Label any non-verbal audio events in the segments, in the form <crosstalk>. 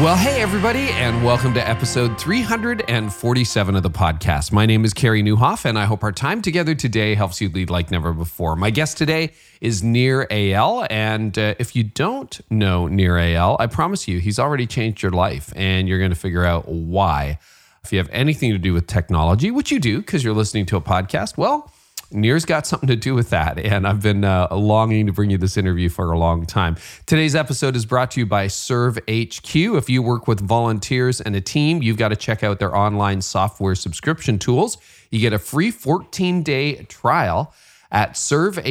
Well, hey, everybody, and welcome to episode 347 of the podcast. My name is Carey Nieuwhof, and I hope our time together today helps you lead like never before. My guest today is Nir Eyal, and uh, if you don't know Nir Eyal, I promise you, he's already changed your life, and you're going to figure out why. If you have anything to do with technology, which you do because you're listening to a podcast, well, Nir's got something to do with that. And I've been uh, longing to bring you this interview for a long time. Today's episode is brought to you by Serve HQ. If you work with volunteers and a team, you've got to check out their online software subscription tools. You get a free 14 day trial at servehq.church.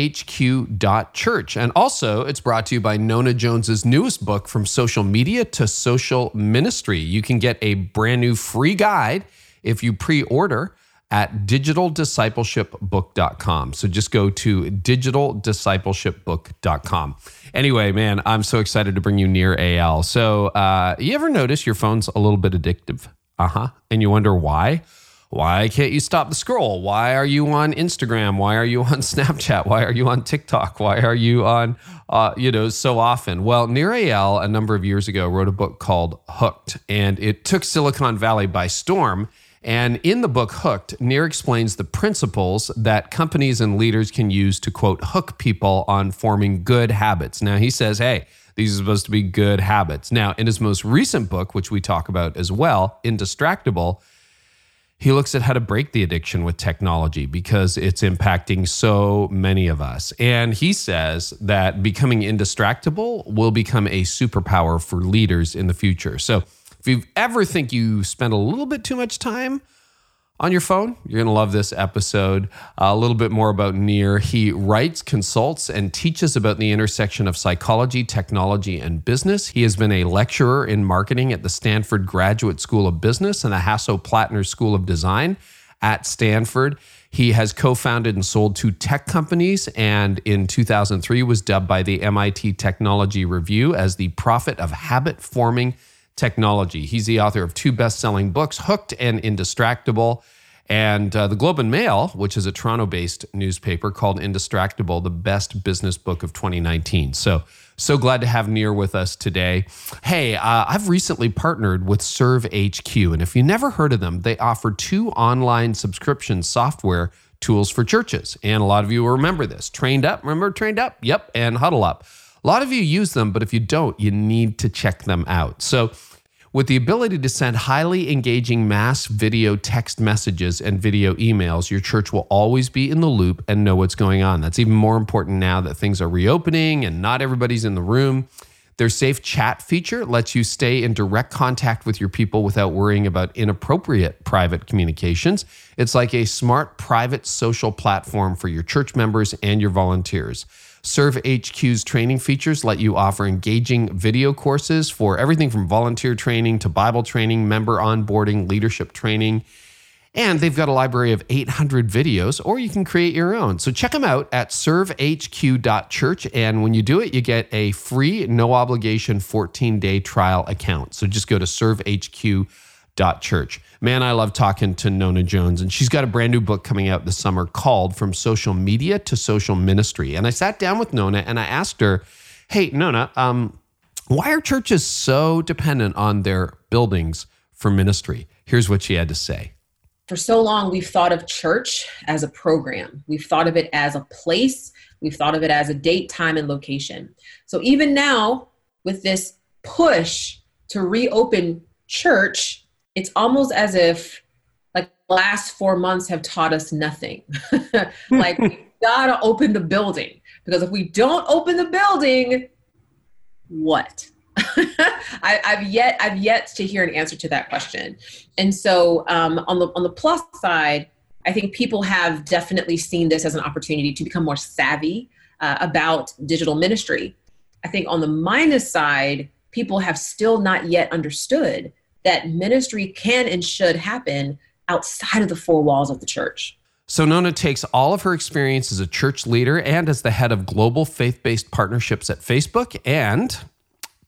And also, it's brought to you by Nona Jones's newest book, From Social Media to Social Ministry. You can get a brand new free guide if you pre order at digitaldiscipleshipbook.com. So just go to digitaldiscipleshipbook.com. Anyway, man, I'm so excited to bring you Nir Eyal. So, uh, you ever notice your phone's a little bit addictive? Uh huh. And you wonder why? Why can't you stop the scroll? Why are you on Instagram? Why are you on <laughs> Snapchat? Why are you on TikTok? Why are you on, uh, you know, so often? Well, Nir Eyal, a number of years ago, wrote a book called Hooked, and it took Silicon Valley by storm and in the book Hooked, Nir explains the principles that companies and leaders can use to quote, hook people on forming good habits. Now, he says, hey, these are supposed to be good habits. Now, in his most recent book, which we talk about as well, Indistractable, he looks at how to break the addiction with technology because it's impacting so many of us. And he says that becoming indistractable will become a superpower for leaders in the future. So, you ever think you spend a little bit too much time on your phone, you're going to love this episode. Uh, a little bit more about Nir. He writes, consults, and teaches about the intersection of psychology, technology, and business. He has been a lecturer in marketing at the Stanford Graduate School of Business and the Hasso-Plattner School of Design at Stanford. He has co-founded and sold two tech companies, and in 2003 was dubbed by the MIT Technology Review as the prophet of habit forming technology. He's the author of two best selling books, Hooked and Indistractable. And uh, the Globe and Mail, which is a Toronto based newspaper, called Indistractable the best business book of 2019. So, so glad to have Nir with us today. Hey, uh, I've recently partnered with ServeHQ. And if you never heard of them, they offer two online subscription software tools for churches. And a lot of you will remember this Trained Up, remember Trained Up? Yep, and Huddle Up. A lot of you use them, but if you don't, you need to check them out. So, with the ability to send highly engaging mass video text messages and video emails, your church will always be in the loop and know what's going on. That's even more important now that things are reopening and not everybody's in the room. Their safe chat feature lets you stay in direct contact with your people without worrying about inappropriate private communications. It's like a smart private social platform for your church members and your volunteers. Serve HQ's training features let you offer engaging video courses for everything from volunteer training to Bible training, member onboarding, leadership training. And they've got a library of 800 videos, or you can create your own. So check them out at servehq.church. And when you do it, you get a free, no obligation 14 day trial account. So just go to servehq.church church. Man, I love talking to Nona Jones, and she's got a brand new book coming out this summer called From Social Media to Social Ministry. And I sat down with Nona and I asked her, Hey, Nona, um, why are churches so dependent on their buildings for ministry? Here's what she had to say. For so long, we've thought of church as a program. We've thought of it as a place. We've thought of it as a date, time, and location. So even now, with this push to reopen church, it's almost as if like last four months have taught us nothing. <laughs> like we <laughs> gotta open the building because if we don't open the building, what? <laughs> I, have yet I've yet to hear an answer to that question. And so um, on the on the plus side, I think people have definitely seen this as an opportunity to become more savvy uh, about digital ministry. I think on the minus side, people have still not yet understood that ministry can and should happen outside of the four walls of the church. So, Nona takes all of her experience as a church leader and as the head of global faith based partnerships at Facebook and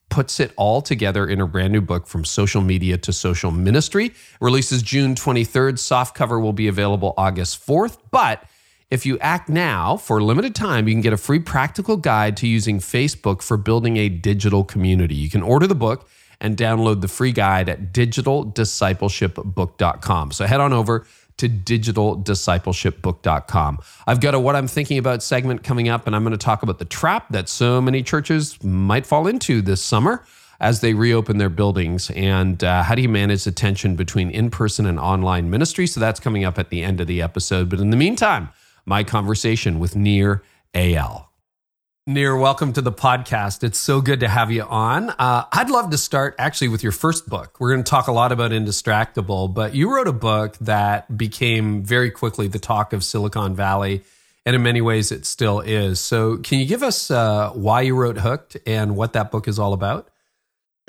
puts it all together in a brand new book from social media to social ministry. Releases June 23rd. Softcover will be available August 4th. But if you act now for a limited time, you can get a free practical guide to using Facebook for building a digital community. You can order the book and download the free guide at digitaldiscipleshipbook.com. So head on over to digitaldiscipleshipbook.com. I've got a What I'm Thinking About segment coming up, and I'm going to talk about the trap that so many churches might fall into this summer as they reopen their buildings and uh, how do you manage the tension between in-person and online ministry so that's coming up at the end of the episode but in the meantime my conversation with Nir Eyal Nir, welcome to the podcast. It's so good to have you on. Uh, I'd love to start actually with your first book. We're going to talk a lot about Indistractable, but you wrote a book that became very quickly the talk of Silicon Valley, and in many ways it still is. So, can you give us uh, why you wrote Hooked and what that book is all about?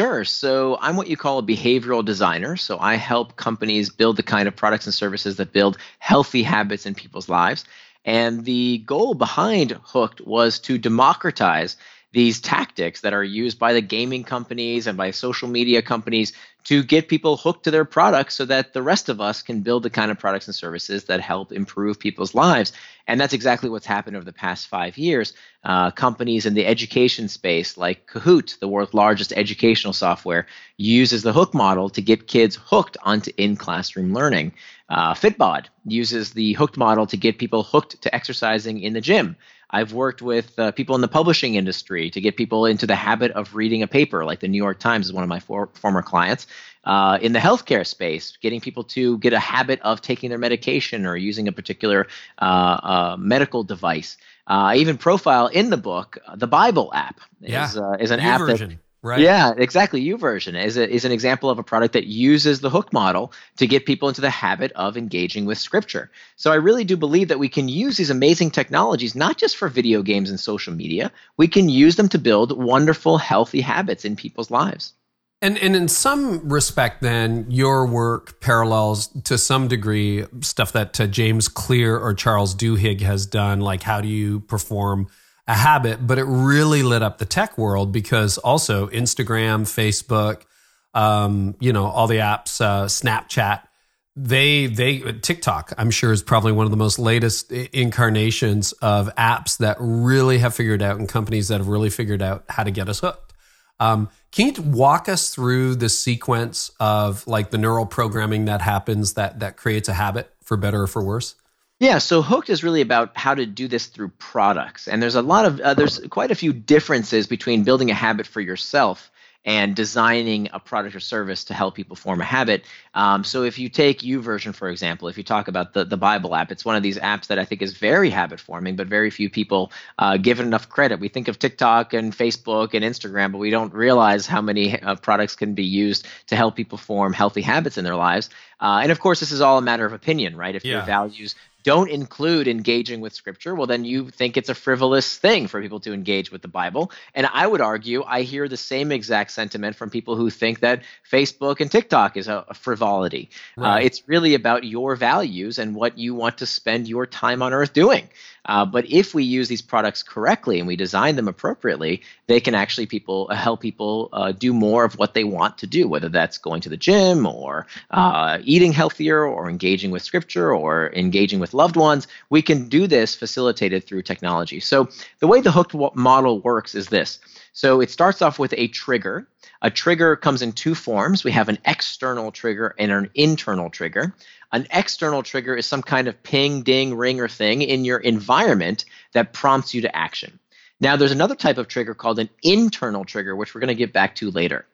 Sure. So I'm what you call a behavioral designer. So I help companies build the kind of products and services that build healthy habits in people's lives. And the goal behind Hooked was to democratize these tactics that are used by the gaming companies and by social media companies to get people hooked to their products so that the rest of us can build the kind of products and services that help improve people's lives. And that's exactly what's happened over the past five years. Uh, companies in the education space, like Kahoot, the world's largest educational software, uses the hook model to get kids hooked onto in classroom learning. Uh, Fitbod uses the hooked model to get people hooked to exercising in the gym. I've worked with uh, people in the publishing industry to get people into the habit of reading a paper, like the New York Times is one of my for- former clients. Uh, in the healthcare space, getting people to get a habit of taking their medication or using a particular uh, uh medical device. I even profile in the book uh, the Bible app. Yeah. Is, uh, is an app version. that Right. Yeah, exactly. YouVersion is, a, is an example of a product that uses the hook model to get people into the habit of engaging with scripture. So I really do believe that we can use these amazing technologies not just for video games and social media, we can use them to build wonderful, healthy habits in people's lives. And and in some respect, then your work parallels to some degree stuff that uh, James Clear or Charles Duhigg has done, like how do you perform a habit, but it really lit up the tech world because also Instagram, Facebook, um, you know, all the apps, uh, Snapchat, they they TikTok, I'm sure is probably one of the most latest incarnations of apps that really have figured out and companies that have really figured out how to get us hooked. Um, can you walk us through the sequence of like the neural programming that happens that that creates a habit for better or for worse? Yeah, so Hooked is really about how to do this through products, and there's a lot of uh, there's quite a few differences between building a habit for yourself and designing a product or service to help people form a habit. Um, so if you take YouVersion for example, if you talk about the the Bible app, it's one of these apps that I think is very habit forming, but very few people uh, give it enough credit. We think of TikTok and Facebook and Instagram, but we don't realize how many uh, products can be used to help people form healthy habits in their lives. Uh, and of course, this is all a matter of opinion, right? If yeah. your values don't include engaging with scripture, well, then you think it's a frivolous thing for people to engage with the Bible. And I would argue I hear the same exact sentiment from people who think that Facebook and TikTok is a, a frivolity. Uh, right. Uh, it's really about your values and what you want to spend your time on earth doing. Uh, but if we use these products correctly and we design them appropriately, they can actually people uh, help people uh, do more of what they want to do, whether that's going to the gym or uh, eating healthier or engaging with scripture or engaging with loved ones. We can do this facilitated through technology. So the way the hooked model works is this. So it starts off with a trigger. A trigger comes in two forms. We have an external trigger and an internal trigger. An external trigger is some kind of ping, ding, ring, or thing in your environment that prompts you to action. Now, there's another type of trigger called an internal trigger, which we're going to get back to later.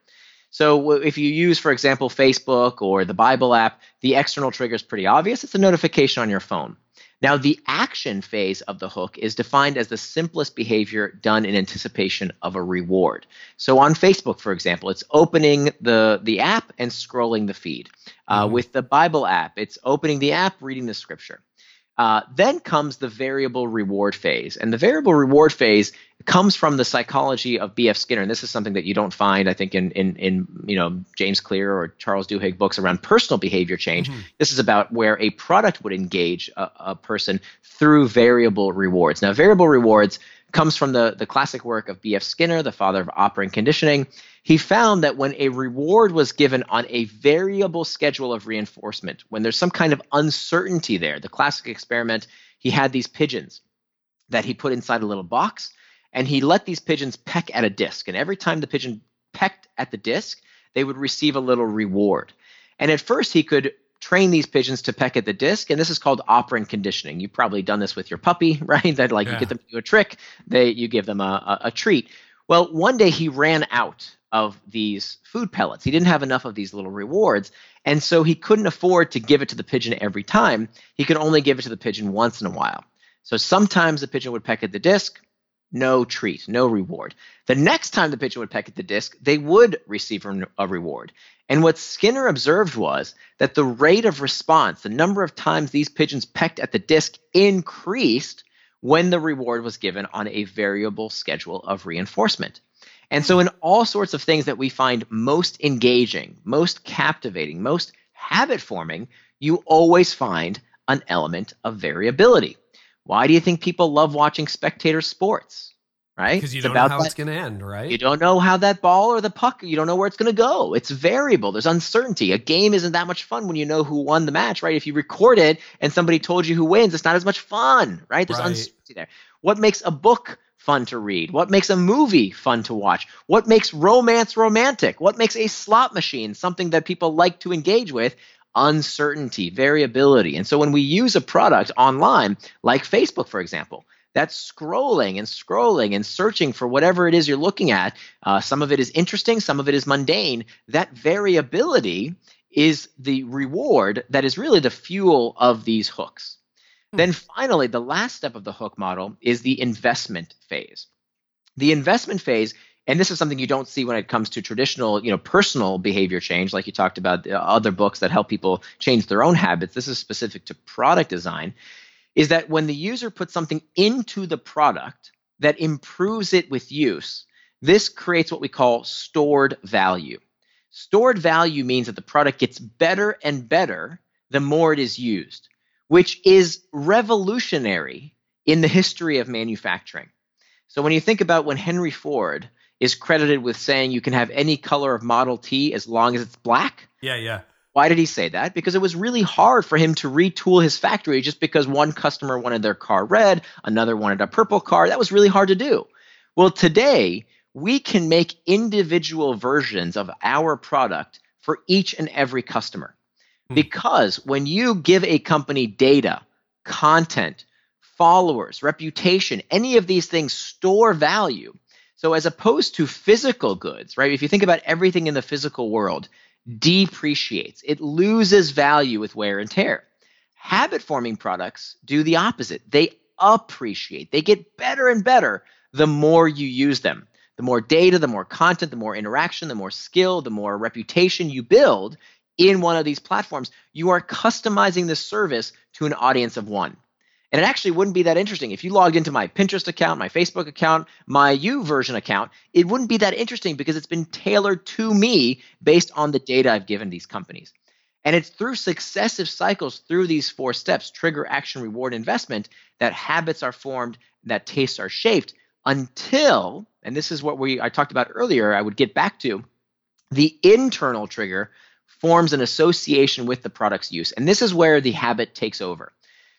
So, if you use, for example, Facebook or the Bible app, the external trigger is pretty obvious. It's a notification on your phone. Now, the action phase of the hook is defined as the simplest behavior done in anticipation of a reward. So, on Facebook, for example, it's opening the, the app and scrolling the feed. Uh, mm-hmm. With the Bible app, it's opening the app, reading the scripture. Uh, then comes the variable reward phase. And the variable reward phase comes from the psychology of B.F. Skinner. And this is something that you don't find, I think, in, in, in you know James Clear or Charles Duhigg books around personal behavior change. Mm-hmm. This is about where a product would engage a, a person through variable rewards. Now, variable rewards comes from the, the classic work of B.F. Skinner, the father of operant conditioning. He found that when a reward was given on a variable schedule of reinforcement, when there's some kind of uncertainty there, the classic experiment, he had these pigeons that he put inside a little box and he let these pigeons peck at a disc. And every time the pigeon pecked at the disc, they would receive a little reward. And at first, he could train these pigeons to peck at the disc, and this is called operant conditioning. You've probably done this with your puppy, <laughs> right? That like yeah. you get them to do a trick, they you give them a, a, a treat. Well, one day he ran out of these food pellets. He didn't have enough of these little rewards, and so he couldn't afford to give it to the pigeon every time. He could only give it to the pigeon once in a while. So sometimes the pigeon would peck at the disc, no treat, no reward. The next time the pigeon would peck at the disc, they would receive a reward. And what Skinner observed was that the rate of response, the number of times these pigeons pecked at the disc, increased when the reward was given on a variable schedule of reinforcement. And so, in all sorts of things that we find most engaging, most captivating, most habit forming, you always find an element of variability. Why do you think people love watching spectator sports? Right? Because you it's don't know how that, it's going to end, right? You don't know how that ball or the puck, you don't know where it's going to go. It's variable. There's uncertainty. A game isn't that much fun when you know who won the match, right? If you record it and somebody told you who wins, it's not as much fun, right? There's right. uncertainty there. What makes a book fun to read? What makes a movie fun to watch? What makes romance romantic? What makes a slot machine something that people like to engage with? uncertainty, variability. And so when we use a product online, like Facebook, for example, that's scrolling and scrolling and searching for whatever it is you're looking at. Uh, some of it is interesting, some of it is mundane. That variability is the reward that is really the fuel of these hooks. Hmm. Then finally, the last step of the hook model is the investment phase. The investment phase and this is something you don't see when it comes to traditional you know personal behavior change like you talked about other books that help people change their own habits this is specific to product design is that when the user puts something into the product that improves it with use this creates what we call stored value stored value means that the product gets better and better the more it is used which is revolutionary in the history of manufacturing so when you think about when henry ford is credited with saying you can have any color of Model T as long as it's black. Yeah, yeah. Why did he say that? Because it was really hard for him to retool his factory just because one customer wanted their car red, another wanted a purple car. That was really hard to do. Well, today, we can make individual versions of our product for each and every customer. Hmm. Because when you give a company data, content, followers, reputation, any of these things store value so as opposed to physical goods, right? If you think about everything in the physical world, depreciates. It loses value with wear and tear. Habit forming products do the opposite. They appreciate. They get better and better the more you use them. The more data, the more content, the more interaction, the more skill, the more reputation you build in one of these platforms, you are customizing the service to an audience of one. And it actually wouldn't be that interesting. If you logged into my Pinterest account, my Facebook account, my YouVersion account, it wouldn't be that interesting because it's been tailored to me based on the data I've given these companies. And it's through successive cycles through these four steps trigger, action, reward, investment that habits are formed, that tastes are shaped until, and this is what we I talked about earlier, I would get back to, the internal trigger forms an association with the product's use. And this is where the habit takes over.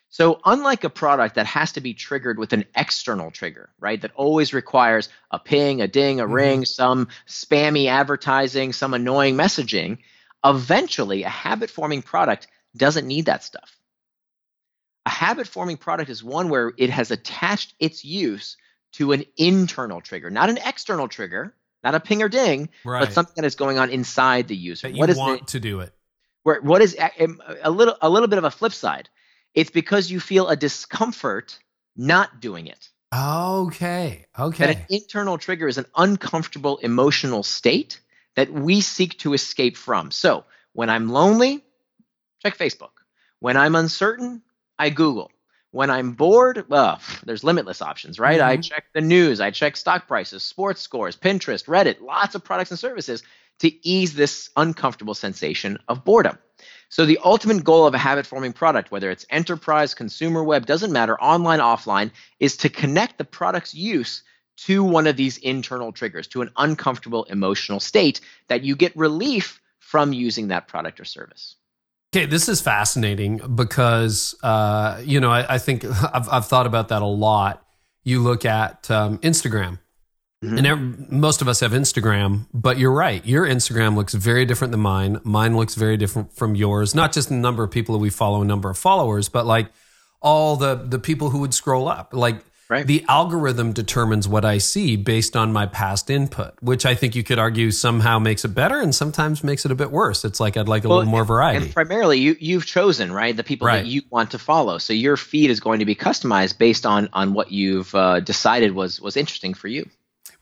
So, unlike a product that has to be triggered with an external trigger, right, that always requires a ping, a ding, a mm-hmm. ring, some spammy advertising, some annoying messaging, eventually a habit forming product doesn't need that stuff. A habit forming product is one where it has attached its use to an internal trigger, not an external trigger, not a ping or ding, right. but something that is going on inside the user. That you what is want the, to do it. Where, what is a, a little a little bit of a flip side? It's because you feel a discomfort not doing it. Okay. Okay. That an internal trigger is an uncomfortable emotional state that we seek to escape from. So when I'm lonely, check Facebook. When I'm uncertain, I Google. When I'm bored, well, <sighs> there's limitless options, right? Mm-hmm. I check the news, I check stock prices, sports scores, Pinterest, Reddit, lots of products and services to ease this uncomfortable sensation of boredom. So the ultimate goal of a habit forming product, whether it's enterprise, consumer web, doesn't matter, online, offline, is to connect the product's use to one of these internal triggers, to an uncomfortable emotional state that you get relief from using that product or service. Okay, this is fascinating because uh, you know I, I think <laughs> I've, I've, thought about that a lot. You look at um, Instagram, mm-hmm. and most of us have Instagram, but you're right. Your Instagram looks very different than mine. Mine looks very different from yours. Not just the number of people that we follow, a number of followers, but like all the the people who would scroll up. Like Right. The algorithm determines what I see based on my past input, which I think you could argue somehow makes it better and sometimes makes it a bit worse. It's like I'd like a well, little more variety. And primarily, you you've chosen right the people right. that you want to follow, so your feed is going to be customized based on on what you've uh, decided was was interesting for you.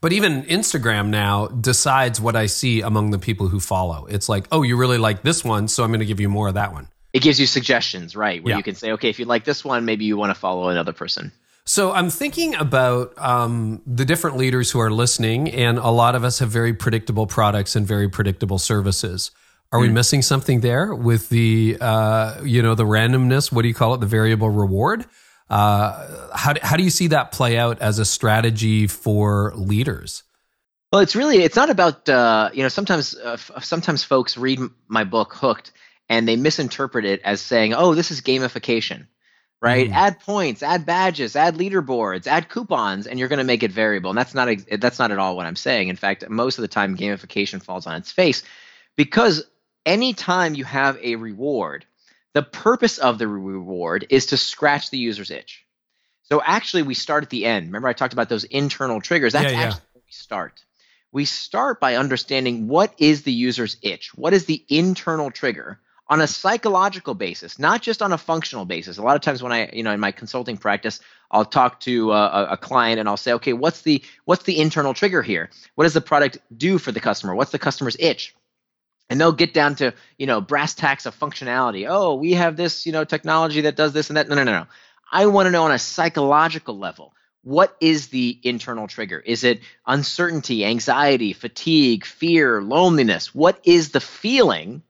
But even Instagram now decides what I see among the people who follow. It's like, oh, you really like this one, so I'm going to give you more of that one. It gives you suggestions, right? Where yeah. you can say, okay, if you like this one, maybe you want to follow another person. So I'm thinking about um, the different leaders who are listening, and a lot of us have very predictable products and very predictable services. Are mm. we missing something there with the uh, you know the randomness? What do you call it? The variable reward. Uh, how do, how do you see that play out as a strategy for leaders? Well, it's really it's not about uh, you know sometimes uh, sometimes folks read my book Hooked and they misinterpret it as saying, "Oh, this is gamification." right? Mm. Add points, add badges, add leaderboards, add coupons, and you're going to make it variable. And that's not that's not at all what I'm saying. In fact, most of the time, gamification falls on its face because anytime you have a reward, the purpose of the reward is to scratch the user's itch. So actually, we start at the end. Remember, I talked about those internal triggers. That's yeah, yeah. actually where we start. We start by understanding what is the user's itch. What is the internal trigger? on a psychological basis, not just on a functional basis. A lot of times when I, you know, in my consulting practice, I'll talk to a, a, client and I'll say, okay, what's the what's the internal trigger here? What does the product do for the customer? What's the customer's itch? And they'll get down to, you know, brass tacks of functionality. Oh, we have this, you know, technology that does this and that. No, no, no, no. I want to know on a psychological level what is the internal trigger? Is it uncertainty, anxiety, fatigue, fear, loneliness? What is the feeling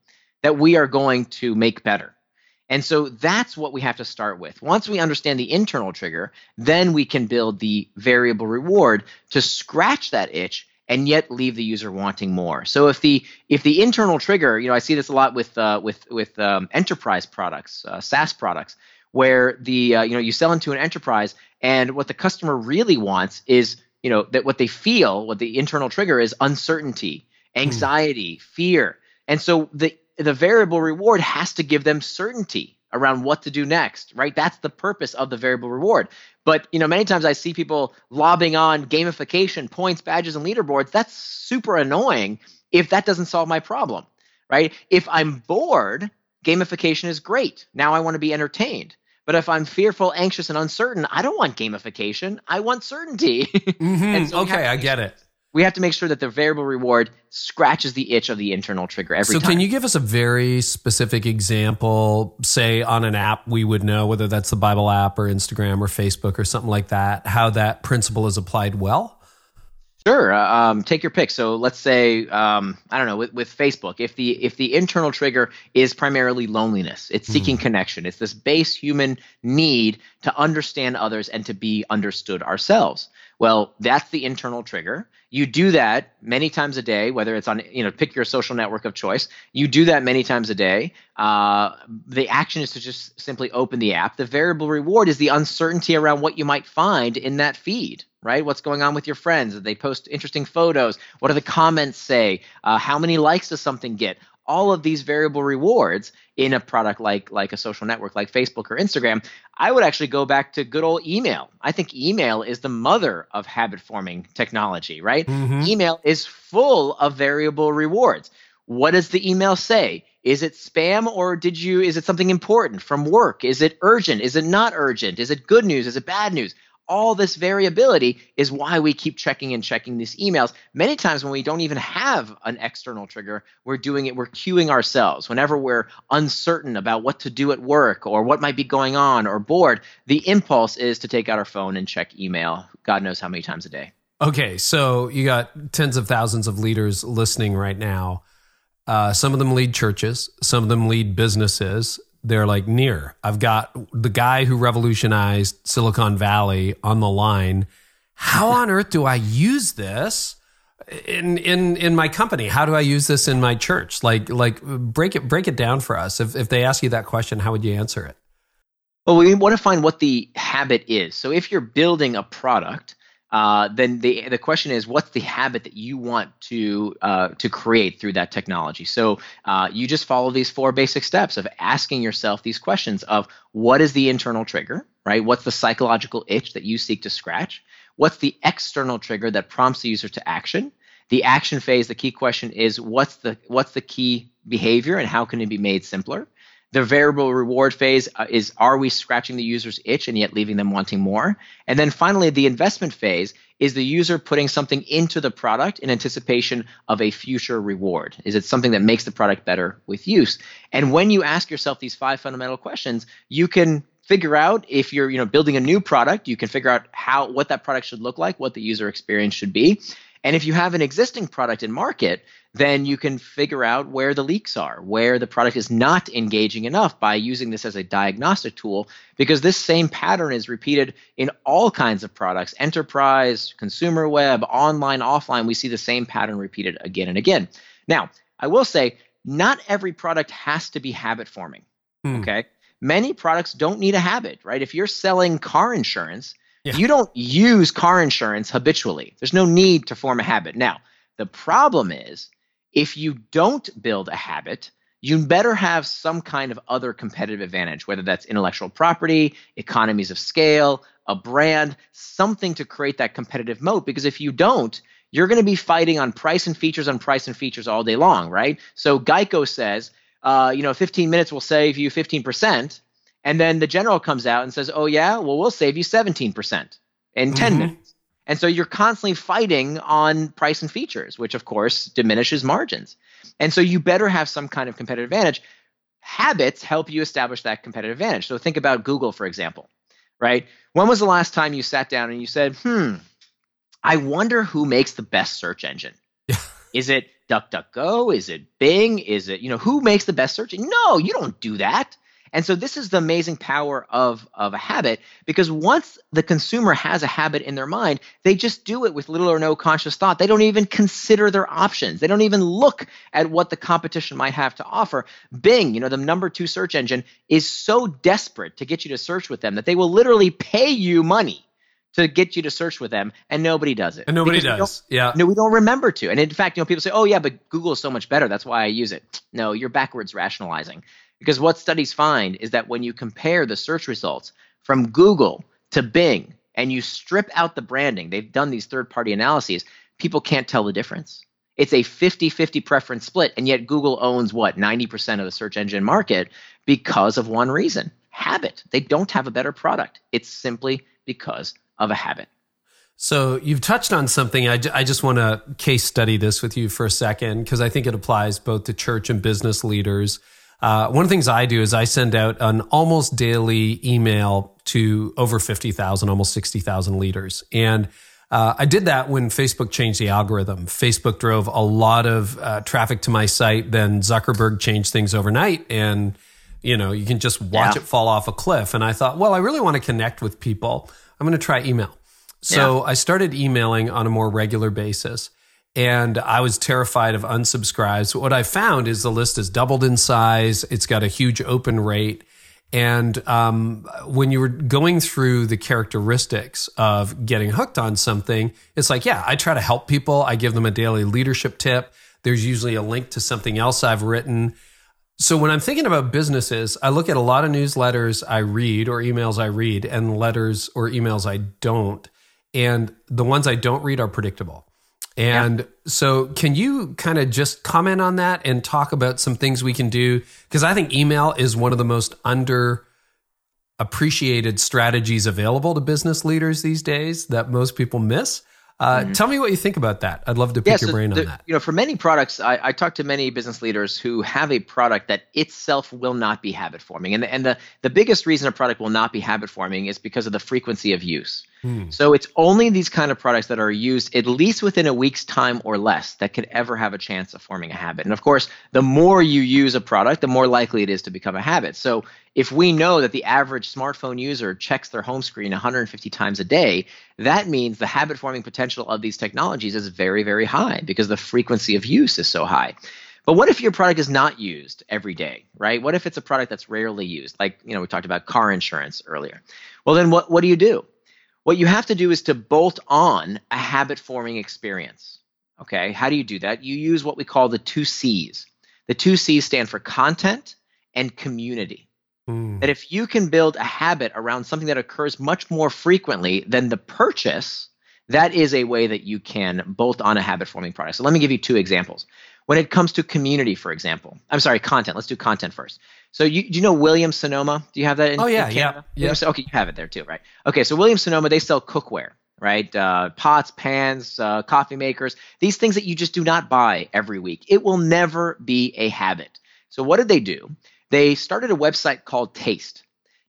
that we are going to make better. And so that's what we have to start with. Once we understand the internal trigger, then we can build the variable reward to scratch that itch and yet leave the user wanting more. So if the if the internal trigger, you know, I see this a lot with uh, with with um, enterprise products, uh, SaaS products, where the uh, you know you sell into an enterprise and what the customer really wants is you know that what they feel, what the internal trigger is uncertainty, hmm. anxiety, mm. fear. And so the the variable reward has to give them certainty around what to do next, right? That's the purpose of the variable reward. But you know, many times I see people lobbing on gamification, points, badges, and leaderboards. That's super annoying if that doesn't solve my problem, right? If I'm bored, gamification is great. Now I want to be entertained. But if I'm fearful, anxious, and uncertain, I don't want gamification. I want certainty. <laughs> Mm-hmm. so okay, I get it we have to make sure that the variable reward scratches the itch of the internal trigger every so time. So, can you give us a very specific example, say on an app we would know, whether that's the Bible app or Instagram or Facebook or something like that, how that principle is applied well? Sure. Uh, um, take your pick. So let's say um, I don't know with, with Facebook, if the if the internal trigger is primarily loneliness, it's seeking mm. connection. It's this base human need to understand others and to be understood ourselves. Well, that's the internal trigger. You do that many times a day, whether it's on, you know, pick your social network of choice. You do that many times a day. Uh, the action is to just simply open the app. The variable reward is the uncertainty around what you might find in that feed, right? What's going on with your friends? They post interesting photos? What do the comments say? Uh, how many likes does something get? All of these variable rewards in a product like like a social network like Facebook or Instagram, I would actually go back to good old email. I think email is the mother of habit forming technology, right? Mm-hmm. Email is full of variable rewards. What does the email say? Is it spam or did you is it something important from work? Is it urgent? Is it not urgent? Is it good news? Is it bad news? All this variability is why we keep checking and checking these emails. Many times when we don't even have an external trigger, we're doing it, we're cueing ourselves. Whenever we're uncertain about what to do at work or what might be going on or bored, the impulse is to take out our phone and check email, God knows how many times a day. Okay, so you got tens of thousands of leaders listening right now. Uh, some of them lead churches, some of them lead businesses. They're like, Nir. I've got the guy who revolutionized Silicon Valley on the line. How on earth do I use this? in in in my company how do i use this in my church like like break it break it down for us if if they ask you that question how would you answer it well we want to find what the habit is so if you're building a product uh, then the the question is what's the habit that you want to uh, to create through that technology so uh, you just follow these four basic steps of asking yourself these questions of what is the internal trigger right what's the psychological itch that you seek to scratch What's the external trigger that prompts the user to action? The action phase, the key question is what's the what's the key behavior and how can it be made simpler? The variable reward phase uh, is are we scratching the user's itch and yet leaving them wanting more? And then finally, the investment phase is the user putting something into the product in anticipation of a future reward? Is it something that makes the product better with use? And when you ask yourself these five fundamental questions, you can figure out if you're you know building a new product you can figure out how what that product should look like what the user experience should be and if you have an existing product in market then you can figure out where the leaks are where the product is not engaging enough by using this as a diagnostic tool because this same pattern is repeated in all kinds of products enterprise consumer web online offline we see the same pattern repeated again and again now i will say not every product has to be habit forming hmm. okay many products don't need a habit, right? If you're selling car insurance, yeah. you don't use car insurance habitually. There's no need to form a habit. Now, the problem is if you don't build a habit, you better have some kind of other competitive advantage, whether that's intellectual property, economies of scale, a brand, something to create that competitive moat. Because if you don't, you're going to be fighting on price and features on price and features all day long, right? So Geico says, uh, you know, 15 minutes will save you 15%. And then the general comes out and says, oh, yeah, well, we'll save you 17% in 10 mm-hmm. minutes. And so you're constantly fighting on price and features, which of course diminishes margins. And so you better have some kind of competitive advantage. Habits help you establish that competitive advantage. So think about Google, for example, right? When was the last time you sat down and you said, hmm, I wonder who makes the best search engine? <laughs> Is it DuckDuckGo? Is it Bing? Is it, you know, who makes the best search? No, you don't do that. And so this is the amazing power of, of a habit because once the consumer has a habit in their mind, they just do it with little or no conscious thought. They don't even consider their options. They don't even look at what the competition might have to offer. Bing, you know, the number two search engine, is so desperate to get you to search with them that they will literally pay you money to get you to search with them, and nobody does it. And nobody does. Yeah. No, we don't remember to. And in fact, you know, people say, "Oh yeah, but Google is so much better. That's why I use it." No, you're backwards rationalizing. Because what studies find is that when you compare the search results from Google to Bing and you strip out the branding, they've done these third-party analyses, people can't tell the difference. It's a 50-50 preference split, and yet Google owns what 90% of the search engine market because of one reason: habit. They don't have a better product. It's simply because of a habit. So you've touched on something. I, I just want to case study this with you for a second because I think it applies both to church and business leaders. Uh, one of the things I do is I send out an almost daily email to over 50,000, almost 60,000 leaders. And uh, I did that when Facebook changed the algorithm. Facebook drove a lot of uh, traffic to my site. Then Zuckerberg changed things overnight. And, you know, you can just watch yeah. it fall off a cliff. And I thought, well, I really want to connect with people. I'm going to try email. So yeah. I started emailing on a more regular basis and I was terrified of unsubscribes. What I found is the list has doubled in size. It's got a huge open rate. And um, when you were going through the characteristics of getting hooked on something, it's like, yeah, I try to help people. I give them a daily leadership tip. There's usually a link to something else I've written. So when I'm thinking about businesses, I look at a lot of newsletters I read or emails I read and letters or emails I don't. And the ones I don't read are predictable. And yeah. so, can you kind of just comment on that and talk about some things we can do? Because I think email is one of the most under appreciated strategies available to business leaders these days that most people miss. Uh, mm-hmm. Tell me what you think about that. I'd love to pick yeah, so your brain the, on that. You know, for many products, I, I talk to many business leaders who have a product that itself will not be habit forming, and the, and the the biggest reason a product will not be habit forming is because of the frequency of use. Hmm. So it's only these kind of products that are used at least within a week's time or less that could ever have a chance of forming a habit. And of course, the more you use a product, the more likely it is to become a habit. So if we know that the average smartphone user checks their home screen 150 times a day, that means the habit forming potential of these technologies is very, very high because the frequency of use is so high. But what if your product is not used every day, right? What if it's a product that's rarely used? Like, you know, we talked about car insurance earlier. Well, then what, what do you do? What you have to do is to bolt on a habit forming experience. Okay, how do you do that? You use what we call the two C's. The two C's stand for content and community. Mm. That if you can build a habit around something that occurs much more frequently than the purchase, that is a way that you can bolt on a habit forming product. So let me give you two examples. When it comes to community, for example, I'm sorry, content. Let's do content first. So you do you know Williams Sonoma? Do you have that? In, oh yeah, in yeah, yeah. Okay, you have it there too, right? Okay, so Williams Sonoma they sell cookware, right? Uh, pots, pans, uh, coffee makers. These things that you just do not buy every week. It will never be a habit. So what did they do? They started a website called Taste.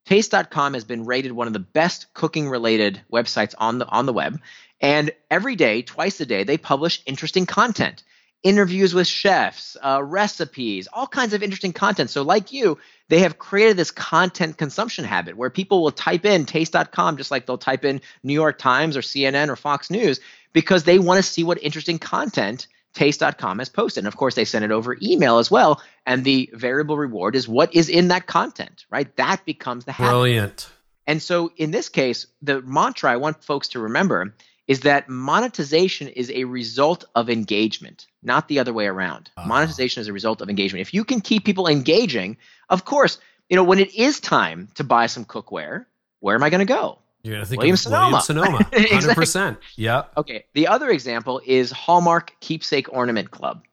Taste.com has been rated one of the best cooking related websites on the on the web. And every day, twice a day, they publish interesting content interviews with chefs, uh, recipes, all kinds of interesting content. So, like you, they have created this content consumption habit where people will type in taste.com just like they'll type in New York Times or CNN or Fox News because they want to see what interesting content taste.com has posted. And of course, they send it over email as well. And the variable reward is what is in that content, right? That becomes the habit. Brilliant. And so, in this case, the mantra I want folks to remember is that monetization is a result of engagement, not the other way around. Uh-huh. Monetization is a result of engagement. If you can keep people engaging, of course, you know, when it is time to buy some cookware, where am I going to go? You're going to think William Sonoma. William Sonoma. 100%. <laughs> exactly. Yeah. Okay. The other example is Hallmark Keepsake Ornament Club.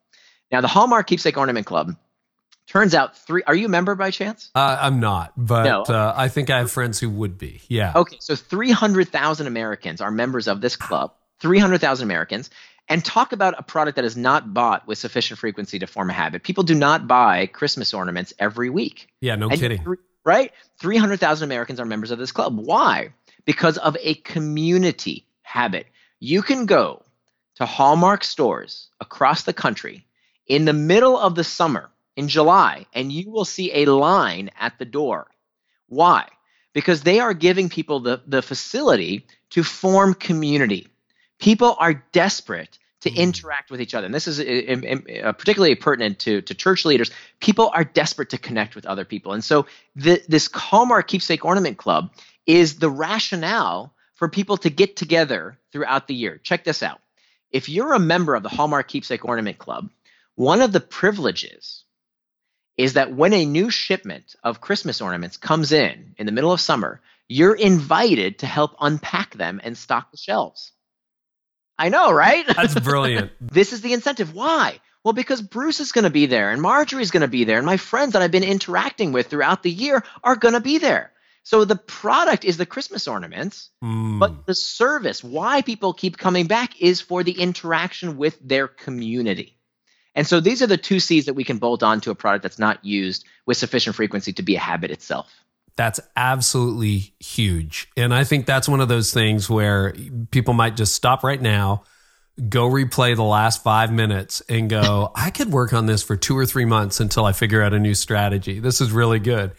Now, the Hallmark Keepsake Ornament Club Turns out three. Are you a member by chance? Uh, I'm not, but no. uh, I think I have friends who would be. Yeah. Okay, so 300,000 Americans are members of this club. 300,000 Americans, and talk about a product that is not bought with sufficient frequency to form a habit. People do not buy Christmas ornaments every week. Yeah, no and kidding. Right? 300,000 Americans are members of this club. Why? Because of a community habit. You can go to Hallmark stores across the country in the middle of the summer in July, and you will see a line at the door. Why? Because they are giving people the, the facility to form community. People are desperate to mm. interact with each other. And this is uh, uh, particularly pertinent to, to church leaders. People are desperate to connect with other people. And so the, this Hallmark Keepsake Ornament Club is the rationale for people to get together throughout the year. Check this out. If you're a member of the Hallmark Keepsake Ornament Club, one of the privileges is that when a new shipment of Christmas ornaments comes in in the middle of summer, you're invited to help unpack them and stock the shelves. I know, right? That's <laughs> brilliant. this is the incentive. Why? Well, because Bruce is going to be there and Marjorie's going to be there, and my friends that I've been interacting with throughout the year are going to be there. So the product is the Christmas ornaments, mm. but the service, why people keep coming back, is for the interaction with their community. And so these are the two C's that we can bolt on to a product that's not used with sufficient frequency to be a habit itself. That's absolutely huge. And I think that's one of those things where people might just stop right now, go replay the last five minutes and go, <laughs> I could work on this for two or three months until I figure out a new strategy. This is really good.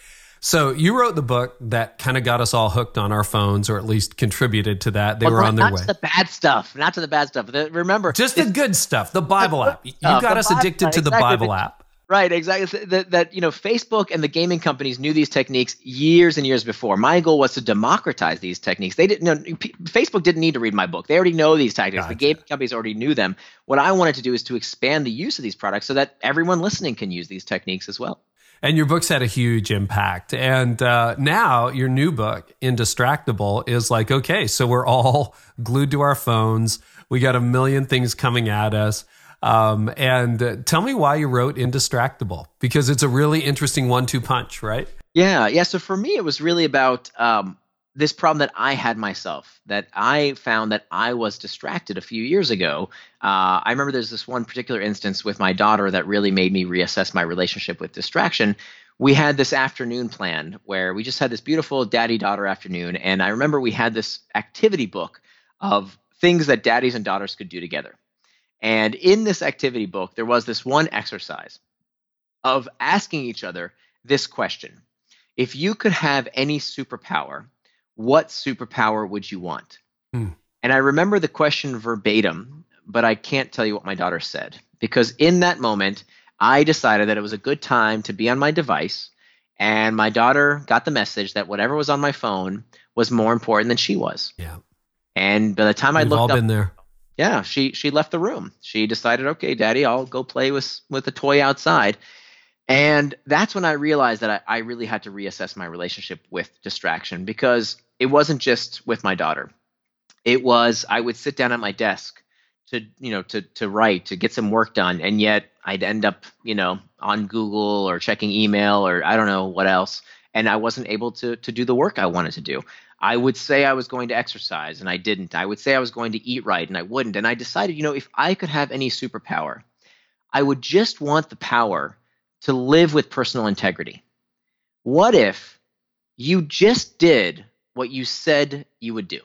So you wrote the book that kind of got us all hooked on our phones, or at least contributed to that. They well, were on their way. Not the bad stuff, not to the bad stuff. remember, just the good stuff. The Bible the app. You got us addicted to the Bible app. Right, exactly. That, that you know, Facebook and the gaming companies knew these techniques years and years before. My goal was to democratize these techniques. They didn't. know Facebook didn't need to read my book. They already know these tactics. Gotcha. The gaming companies already knew them. What I wanted to do is to expand the use of these products so that everyone listening can use these techniques as well and your book's had a huge impact. And uh, now your new book, Indistractable, is like, okay, so we're all <laughs> glued to our phones. We got a million things coming at us. Um, and uh, tell me why you wrote Indistractable, because it's a really interesting one two punch, right? Yeah. Yeah. So for me, it was really about um, this problem that I had myself, that I found that I was distracted a few years ago. Uh, I remember there's this one particular instance with my daughter that really made me reassess my relationship with distraction, we had this afternoon planned where we just had this beautiful daddy daughter afternoon. And I remember we had this activity book of things that daddies and daughters could do together. And in this activity book, there was this one exercise of asking each other this question If you could have any superpower, what superpower would you want? Hmm. And I remember the question verbatim, but I can't tell you what my daughter said because in that moment, I decided that it was a good time to be on my device. And my daughter got the message that whatever was on my phone was more important than she was. Yeah. And by the time We've I looked all up, been there. Yeah, she she left the room. She decided, okay, Daddy, I'll go play with with a toy outside. And that's when I realized that I, I really had to reassess my relationship with distraction because it wasn't just with my daughter. It was I would sit down at my desk to you know to to write to get some work done, and yet I'd end up you know on Google or checking email or I don't know what else, and I wasn't able to to do the work I wanted to do. I would say I was going to exercise and I didn't. I would say I was going to eat right and I wouldn't. And I decided, you know, if I could have any superpower, I would just want the power to live with personal integrity. What if you just did what you said you would do?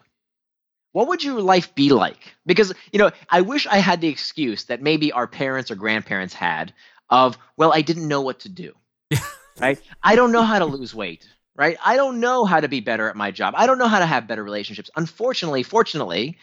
What would your life be like? Because, you know, I wish I had the excuse that maybe our parents or grandparents had of, well, I didn't know what to do. <laughs> right? I don't know how to lose weight, right? I don't know how to be better at my job. I don't know how to have better relationships. Unfortunately, fortunately,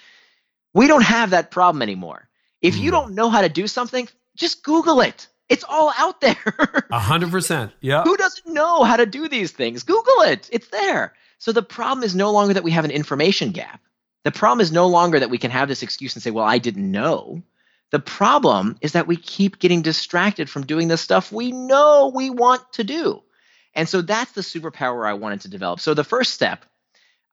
we don't have that problem anymore. If mm. you hmm. don't know how to do something, just Google it. It's all out there. <laughs> A hundred percent. Yeah. Who doesn't know how to do these things? Google it. It's there. So the problem is no longer that we have an information gap. The problem is no longer that we can have this excuse and say, well, I didn't know. The problem is that we keep getting distracted from doing the stuff we know we want to do. And so that's the superpower I wanted to develop. So the first step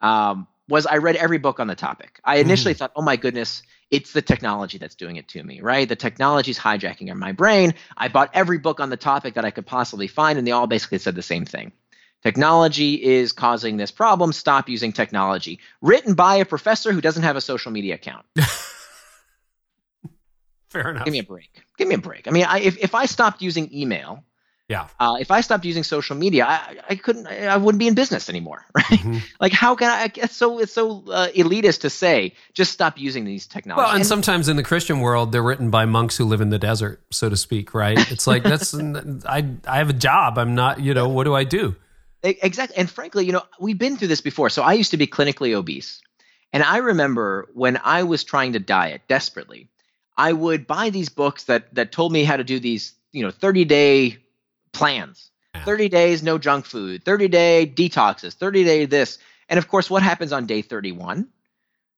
um, was I read every book on the topic. I initially mm. thought, oh my goodness, it's the technology that's doing it to me, right? The technology's hijacking my brain. I bought every book on the topic that I could possibly find, and they all basically said the same thing. Technology is causing this problem. Stop using technology. Written by a professor who doesn't have a social media account. <laughs> Fair enough. Give me a break. Give me a break. I mean, I, if, if I stopped using email, yeah. Uh, if I stopped using social media, I, I couldn't. I wouldn't be in business anymore, <laughs> right? Mm-hmm. Like, how can I? It's so it's so uh, elitist to say just stop using these technologies. Well, and, and, sometimes in the Christian world, they're written by monks who live in the desert, so to speak, right? It's like that's <laughs> I I have a job. I'm not. You know, what do I do? Exactly. And frankly, you know, we've been through this before. So I used to be clinically obese. And I remember when I was trying to diet desperately, I would buy these books that that told me how to do these, you know, 30-day plans. 30 days no junk food, 30 day detoxes, 30 day this. And of course, what happens on day 31?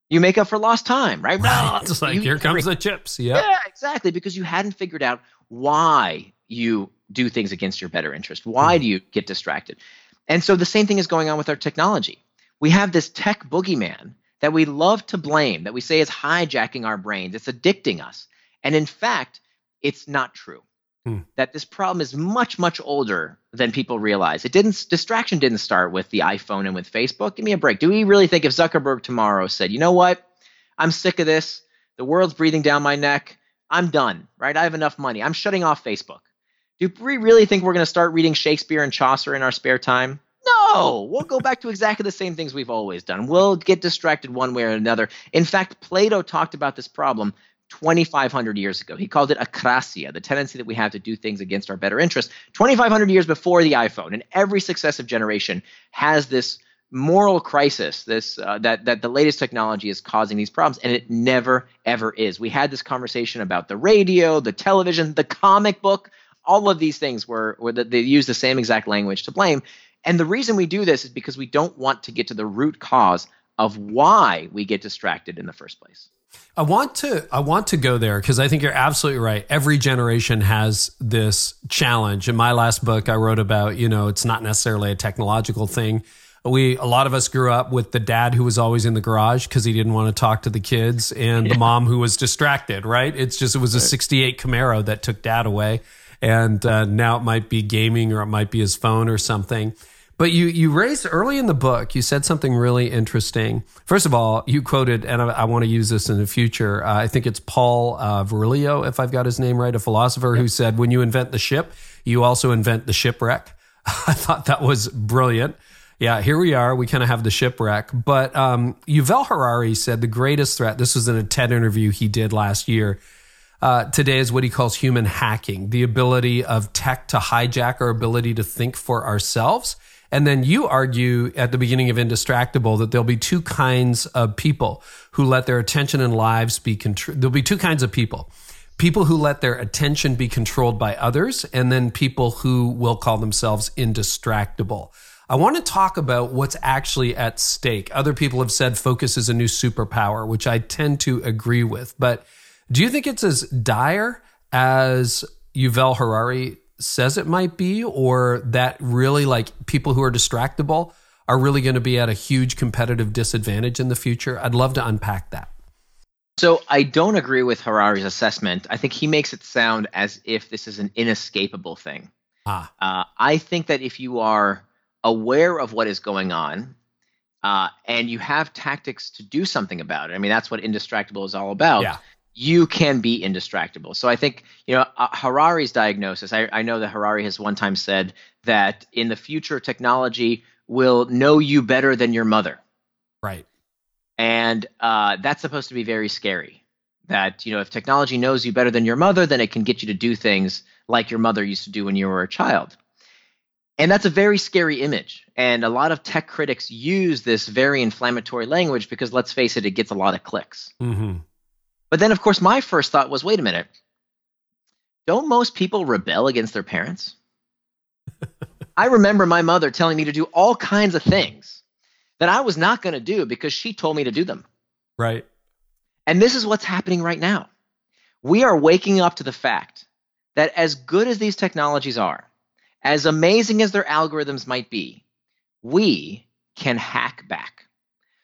You make up for lost time, right? right. It's like, you, here comes the chips. Yep. Yeah, exactly. Because you hadn't figured out why you do things against your better interest. Why mm. do you get distracted? And so the same thing is going on with our technology. We have this tech boogeyman that we love to blame, that we say is hijacking our brains, it's addicting us. And in fact, it's not true. Hmm. That this problem is much, much older than people realize. It didn't distraction didn't start with the iPhone and with Facebook. Give me a break. Do we really think if Zuckerberg tomorrow said, you know what? I'm sick of this. The world's breathing down my neck. I'm done, right? I have enough money. I'm shutting off Facebook. Do we really think we're going to start reading Shakespeare and Chaucer in our spare time? No, we'll go back to exactly the same things we've always done. We'll get distracted one way or another. In fact, Plato talked about this problem 2,500 years ago. He called it akrasia, the tendency that we have to do things against our better interest. 2,500 years before the iPhone, and every successive generation has this moral crisis this uh, that that the latest technology is causing these problems and it never ever is we had this conversation about the radio the television the comic book all of these things were, were that they use the same exact language to blame. And the reason we do this is because we don't want to get to the root cause of why we get distracted in the first place. I want to I want to go there because I think you're absolutely right. Every generation has this challenge. In my last book I wrote about, you know, it's not necessarily a technological thing. We a lot of us grew up with the dad who was always in the garage because he didn't want to talk to the kids and yeah. the mom who was distracted, right? It's just it was a 68 Camaro that took dad away and uh, now it might be gaming or it might be his phone or something. But you you raised early in the book, you said something really interesting. First of all, you quoted, and I, I want to use this in the future. Uh, I think it's Paul uh, Virilio, if I've got his name right, a philosopher yep. who said, "When you invent the ship, you also invent the shipwreck." <laughs> I thought that was brilliant. Yeah, here we are. We kind of have the shipwreck. But um, Yuval Harari said the greatest threat, this was in a TED interview he did last year. Uh, today is what he calls human hacking, the ability of tech to hijack our ability to think for ourselves. And then you argue at the beginning of Indistractable that there'll be two kinds of people who let their attention and lives be controlled. There'll be two kinds of people people who let their attention be controlled by others, and then people who will call themselves indistractable. I want to talk about what's actually at stake. Other people have said focus is a new superpower, which I tend to agree with. But do you think it's as dire as Yuval Harari says it might be, or that really like people who are distractible are really going to be at a huge competitive disadvantage in the future? I'd love to unpack that. So I don't agree with Harari's assessment. I think he makes it sound as if this is an inescapable thing. Ah. Uh, I think that if you are aware of what is going on uh, and you have tactics to do something about it, I mean, that's what Indistractable is all about. Yeah. You can be indistractable. So I think, you know, uh, Harari's diagnosis, I, I know that Harari has one time said that in the future, technology will know you better than your mother. Right and uh, that's supposed to be very scary that you know if technology knows you better than your mother then it can get you to do things like your mother used to do when you were a child and that's a very scary image and a lot of tech critics use this very inflammatory language because let's face it it gets a lot of clicks mm-hmm. But then of course my first thought was wait a minute don't most people rebel against their parents <laughs> i remember my mother telling me to do all kinds of things that I was not going to do because she told me to do them. Right. And this is what's happening right now. We are waking up to the fact that as good as these technologies are, as amazing as their algorithms might be, we can hack back.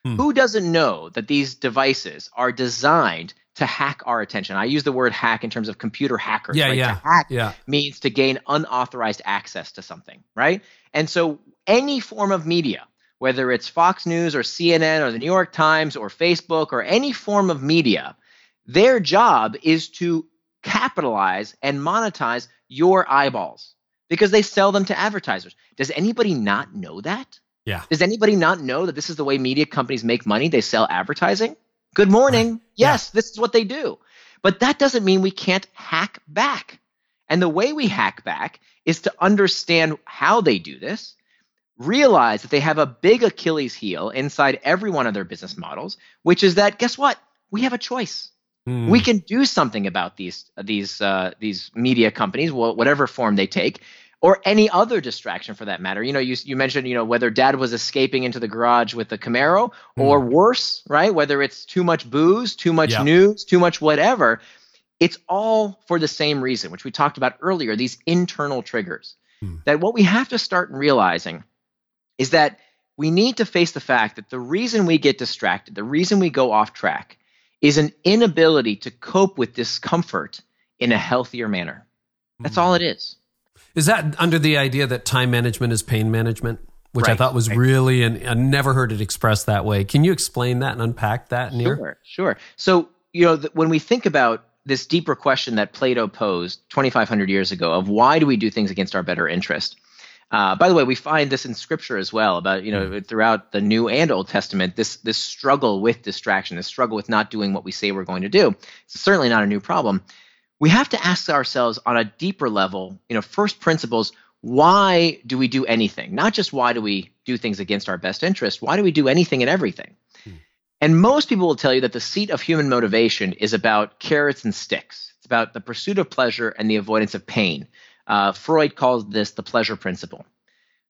Hmm. Who doesn't know that these devices are designed to hack our attention? I use the word hack in terms of computer hackers. Yeah, right? yeah. To hack yeah. means to gain unauthorized access to something, right? And so any form of media whether it's Fox News or CNN or the New York Times or Facebook or any form of media, their job is to capitalize and monetize your eyeballs because they sell them to advertisers. Does anybody not know that? Yeah. Does anybody not know that this is the way media companies make money? They sell advertising. Good morning. Yes, yeah. this is what they do. But that doesn't mean we can't hack back. And the way we hack back is to understand how they do this realize that they have a big Achilles heel inside every one of their business models, which is that guess what? We have a choice. Mm. We can do something about these these uh, these media companies, whatever form they take, or any other distraction for that matter. You know, you you mentioned you know whether Dad was escaping into the garage with the Camaro, mm. or worse, right? Whether it's too much booze, too much yeah. news, too much whatever. It's all for the same reason, which we talked about earlier. These internal triggers. Mm. That what we have to start realizing is that we need to face the fact that the reason we get distracted, the reason we go off track, is an inability to cope with discomfort in a healthier manner. That's all it is. Is that under the idea that time management is pain management? Which right. I thought was right. really, and I never heard it expressed that way. Can you explain that and unpack that, Nir? Sure, sure. So, you know, when we think about this deeper question that Plato posed 2,500 years ago of why do we do things against our better interest, uh, by the way, we find this in Scripture as well about you know mm. throughout the New and Old Testament this this struggle with distraction, this struggle with not doing what we say we're going to do. It's certainly not a new problem. We have to ask ourselves on a deeper level, you know, first principles. Why do we do anything? Not just why do we do things against our best interest. Why do we do anything and everything? Mm. And most people will tell you that the seat of human motivation is about carrots and sticks. It's about the pursuit of pleasure and the avoidance of pain. Uh, Freud calls this the pleasure principle.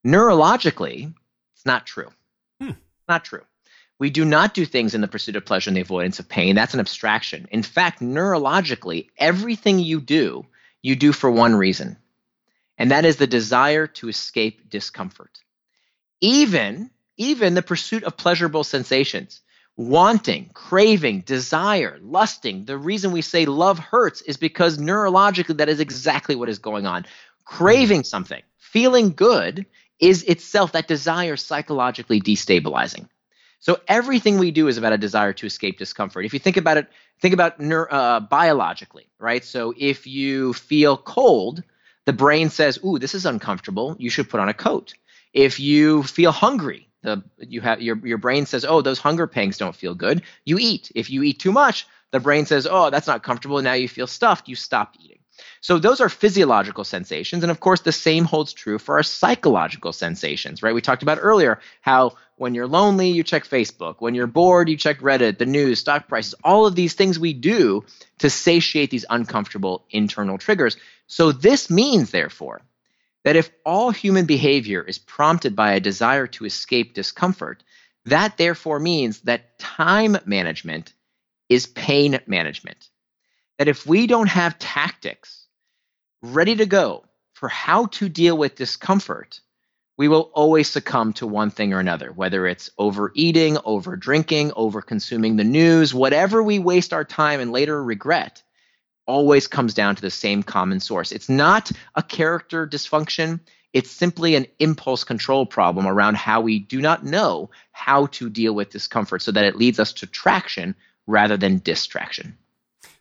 Neurologically, it's not true. Hmm. Not true. We do not do things in the pursuit of pleasure and the avoidance of pain. That's an abstraction. In fact, neurologically, everything you do, you do for one reason, and that is the desire to escape discomfort. Even, even the pursuit of pleasurable sensations wanting, craving, desire, lusting. The reason we say love hurts is because neurologically that is exactly what is going on. Craving something, feeling good is itself that desire psychologically destabilizing. So everything we do is about a desire to escape discomfort. If you think about it, think about uh, biologically, right? So if you feel cold, the brain says, "Ooh, this is uncomfortable. You should put on a coat." If you feel hungry, the you have your your brain says, "Oh, those hunger pangs don't feel good." You eat. If you eat too much, the brain says, "Oh, that's not comfortable." Now you feel stuffed. You stop eating. So those are physiological sensations, and of course, the same holds true for our psychological sensations, right? We talked about earlier how when you're lonely, you check Facebook. When you're bored, you check Reddit, the news, stock prices, all of these things we do to satiate these uncomfortable internal triggers. So this means, therefore, that if all human behavior is prompted by a desire to escape discomfort, that therefore means that time management is pain management. That if we don't have tactics ready to go for how to deal with discomfort, we will always succumb to one thing or another, whether it's overeating, over drinking, over consuming the news, whatever we waste our time and later regret always comes down to the same common source. It's not a character dysfunction. It's simply an impulse control problem around how we do not know how to deal with discomfort so that it leads us to traction rather than distraction.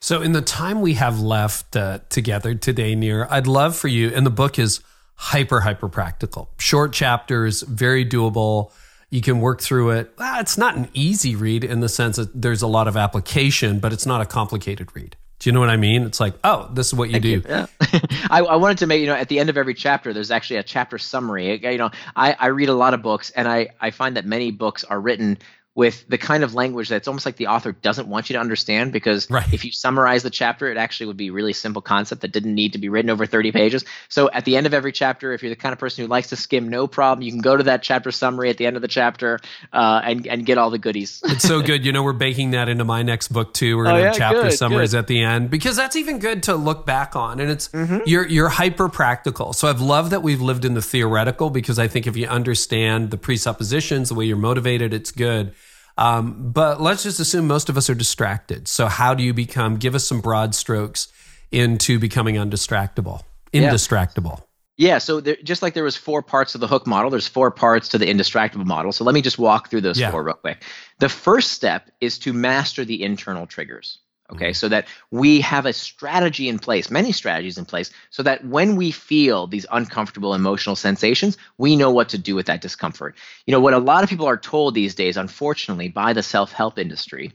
So, in the time we have left uh, together today, Nir, I'd love for you, and the book is hyper, hyper practical, short chapters, very doable. You can work through it. Well, it's not an easy read in the sense that there's a lot of application, but it's not a complicated read. Do you know what I mean? It's like, oh, this is what you Thank do. You. Yeah. <laughs> I, I, wanted to make, you know, at the end of every chapter, there's actually a chapter summary. You know, I, I read a lot of books and I, I find that many books are written with the kind of language that's almost like the author doesn't want you to understand because right. if you summarize the chapter it actually would be a really simple concept that didn't need to be written over 30 pages. So at the end of every chapter if you're the kind of person who likes to skim no problem. You can go to that chapter summary at the end of the chapter uh, and, and get all the goodies. It's so good. You know we're baking that into my next book too. We're going to oh, yeah, have chapter good, summaries good. at the end because that's even good to look back on. And it's mm-hmm. you're you're hyper practical. So i've loved that we've lived in the theoretical because i think if you understand the presuppositions the way you're motivated it's good um, but let's just assume most of us are distracted. So how do you become? Give us some broad strokes into becoming undistractable, indistractable. Yeah. yeah so there, just like there was four parts of the hook model, there's four parts to the indistractable model. So let me just walk through those yeah. four real quick. The first step is to master the internal triggers. Okay, so that we have a strategy in place, many strategies in place, so that when we feel these uncomfortable emotional sensations, we know what to do with that discomfort. You know, what a lot of people are told these days, unfortunately, by the self help industry,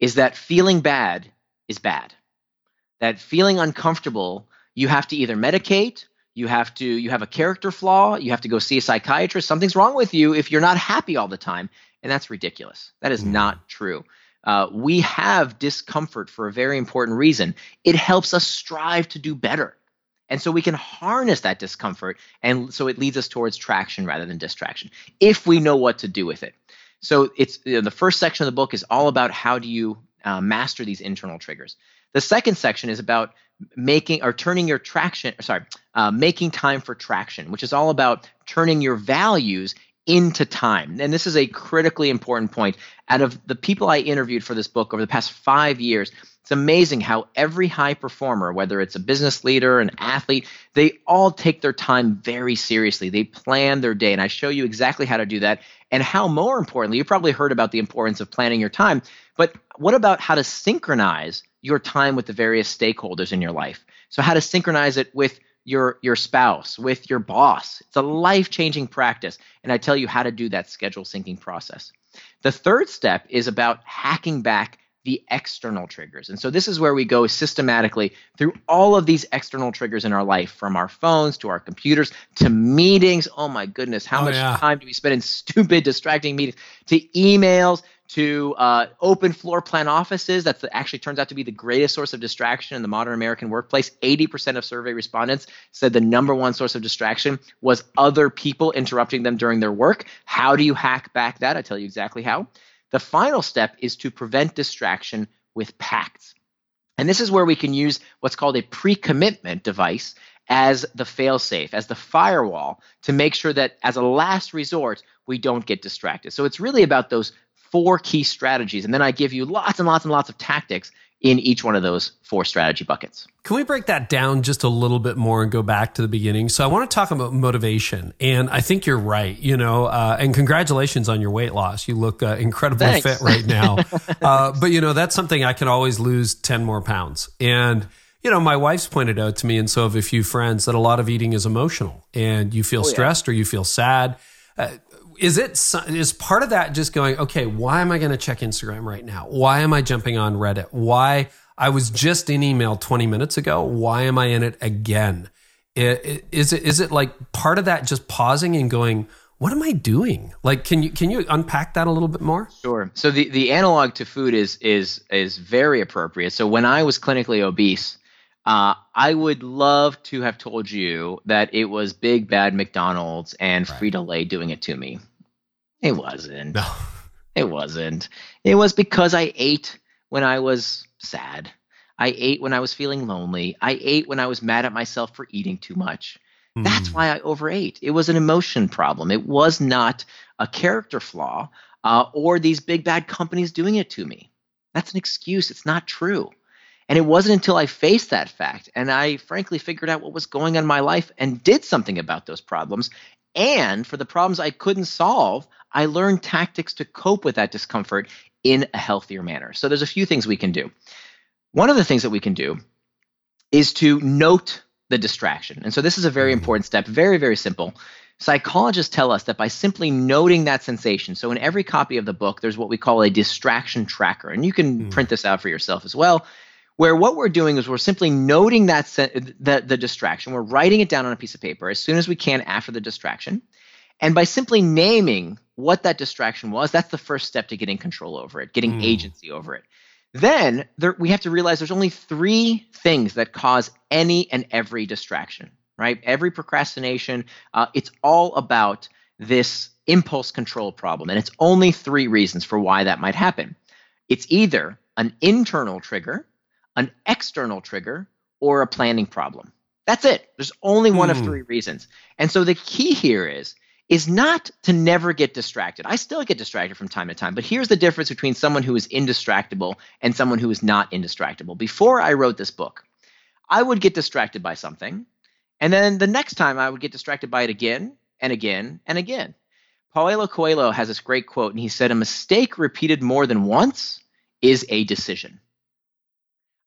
is that feeling bad is bad. That feeling uncomfortable, you have to either medicate, you have to you have a character flaw, you have to go see a psychiatrist, something's wrong with you if you're not happy all the time. And that's ridiculous. That is mm. not true. Uh, we have discomfort for a very important reason. It helps us strive to do better. And so we can harness that discomfort. And so it leads us towards traction rather than distraction if we know what to do with it. So it's you know, the first section of the book is all about how do you uh, master these internal triggers. The second section is about making or turning your traction, sorry, uh, making time for traction, which is all about turning your values into time. And this is a critically important point. Out of the people I interviewed for this book over the past five years, it's amazing how every high performer, whether it's a business leader, an athlete, they all take their time very seriously. They plan their day. And I show you exactly how to do that. And how, more importantly, you probably heard about the importance of planning your time. But what about how to synchronize your time with the various stakeholders in your life? So, how to synchronize it with your your spouse, with your boss. It's a life-changing practice and I tell you how to do that schedule syncing process. The third step is about hacking back the external triggers. And so this is where we go systematically through all of these external triggers in our life, from our phones to our computers to meetings. Oh my goodness, how oh, much yeah. time do we spend in <laughs> stupid, distracting meetings? To emails, to uh, open floor plan offices. That actually turns out to be the greatest source of distraction in the modern American workplace. 80% of survey respondents said the number one source of distraction was other people interrupting them during their work. How do you hack back that? I tell you exactly how. The final step is to prevent distraction with pacts. And this is where we can use what's called a pre commitment device as the failsafe, as the firewall to make sure that as a last resort, we don't get distracted. So it's really about those four key strategies. And then I give you lots and lots and lots of tactics in each one of those four strategy buckets. Can we break that down just a little bit more and go back to the beginning? So I want to talk about motivation, and I think you're right. You know, uh, and congratulations on your weight loss. You look uh, incredibly Thanks. fit right now. <laughs> uh, but you know, that's something I can always lose ten more pounds, and you know, my wife's pointed out to me, and so have a few friends, that a lot of eating is emotional, and you feel Oh, yeah. stressed or you feel sad. Is it is part of that just going, okay, why am I going to check Instagram right now? Why am I jumping on Reddit? Why I was just in email 20 minutes ago. Why am I in it again? Is it is it like part of that just pausing and going, what am I doing? Like, can you can you unpack that a little bit more? Sure. So the, the analog to food is is is very appropriate. So when I was clinically obese, uh, I would love to have told you that it was big bad McDonald's and Frito Lay doing it to me. It wasn't. No. It wasn't. It was because I ate when I was sad. I ate when I was feeling lonely. I ate when I was mad at myself for eating too much. That's Mm. why I overate. It was an emotion problem. It was not a character flaw uh, or these big bad companies doing it to me. That's an excuse. It's not true. And it wasn't until I faced that fact and I frankly figured out what was going on in my life and did something about those problems. And for the problems I couldn't solve, I learned tactics to cope with that discomfort in a healthier manner. So there's a few things we can do. One of the things that we can do is to note the distraction. And so this is a very important step, very, very simple. Psychologists tell us that by simply noting that sensation, so in every copy of the book, there's what we call a distraction tracker. And you can Mm. print this out for yourself as well, where what we're doing is we're simply noting that the, the distraction. We're writing it down on a piece of paper as soon as we can after the distraction. And by simply naming what that distraction was, that's the first step to getting control over it, getting Mm. agency over it. Then there, we have to realize there's only three things that cause any and every distraction, right? Every procrastination, uh, it's all about this impulse control problem. And it's only three reasons for why that might happen. It's either an internal trigger, an external trigger, or a planning problem. That's it. There's only one of Hmm. three reasons. And so the key here is is not to never get distracted. I still get distracted from time to time, but here's the difference between someone who is indistractable and someone who is not indistractable. Before I wrote this book, I would get distracted by something, and then the next time I would get distracted by it again and again and again. Paulo Coelho has this great quote, and he said, A mistake repeated more than once is a decision.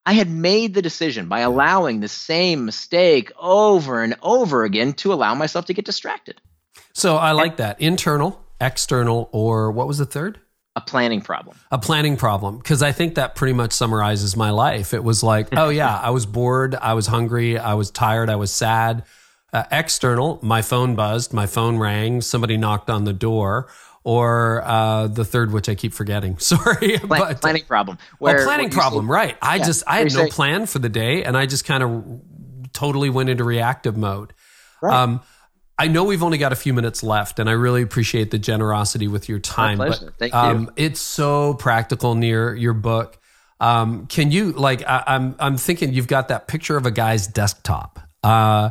I had made the decision by allowing the same mistake over and over again to allow myself to get distracted. So I like that internal, external, or what was the third? A planning problem. a planning problem because I think that pretty much summarizes my life. It was like, oh yeah, I was bored, I was hungry, I was tired, I was sad. Uh, external, my phone buzzed, my phone rang, somebody knocked on the door, or uh, the third, which I keep forgetting. <laughs> Sorry, Plan- but planning problem. oh, planning where you problem, right? I Yeah, just I had no say- plan for the day, and I just kind of totally went into reactive mode. Right. Um, I know we've only got a few minutes left, and I really appreciate the generosity with your time. pleasure. But Thank you. um, it's so practical Nir your book. Um, can you like? I, I'm I'm thinking you've got that picture of a guy's desktop. Uh,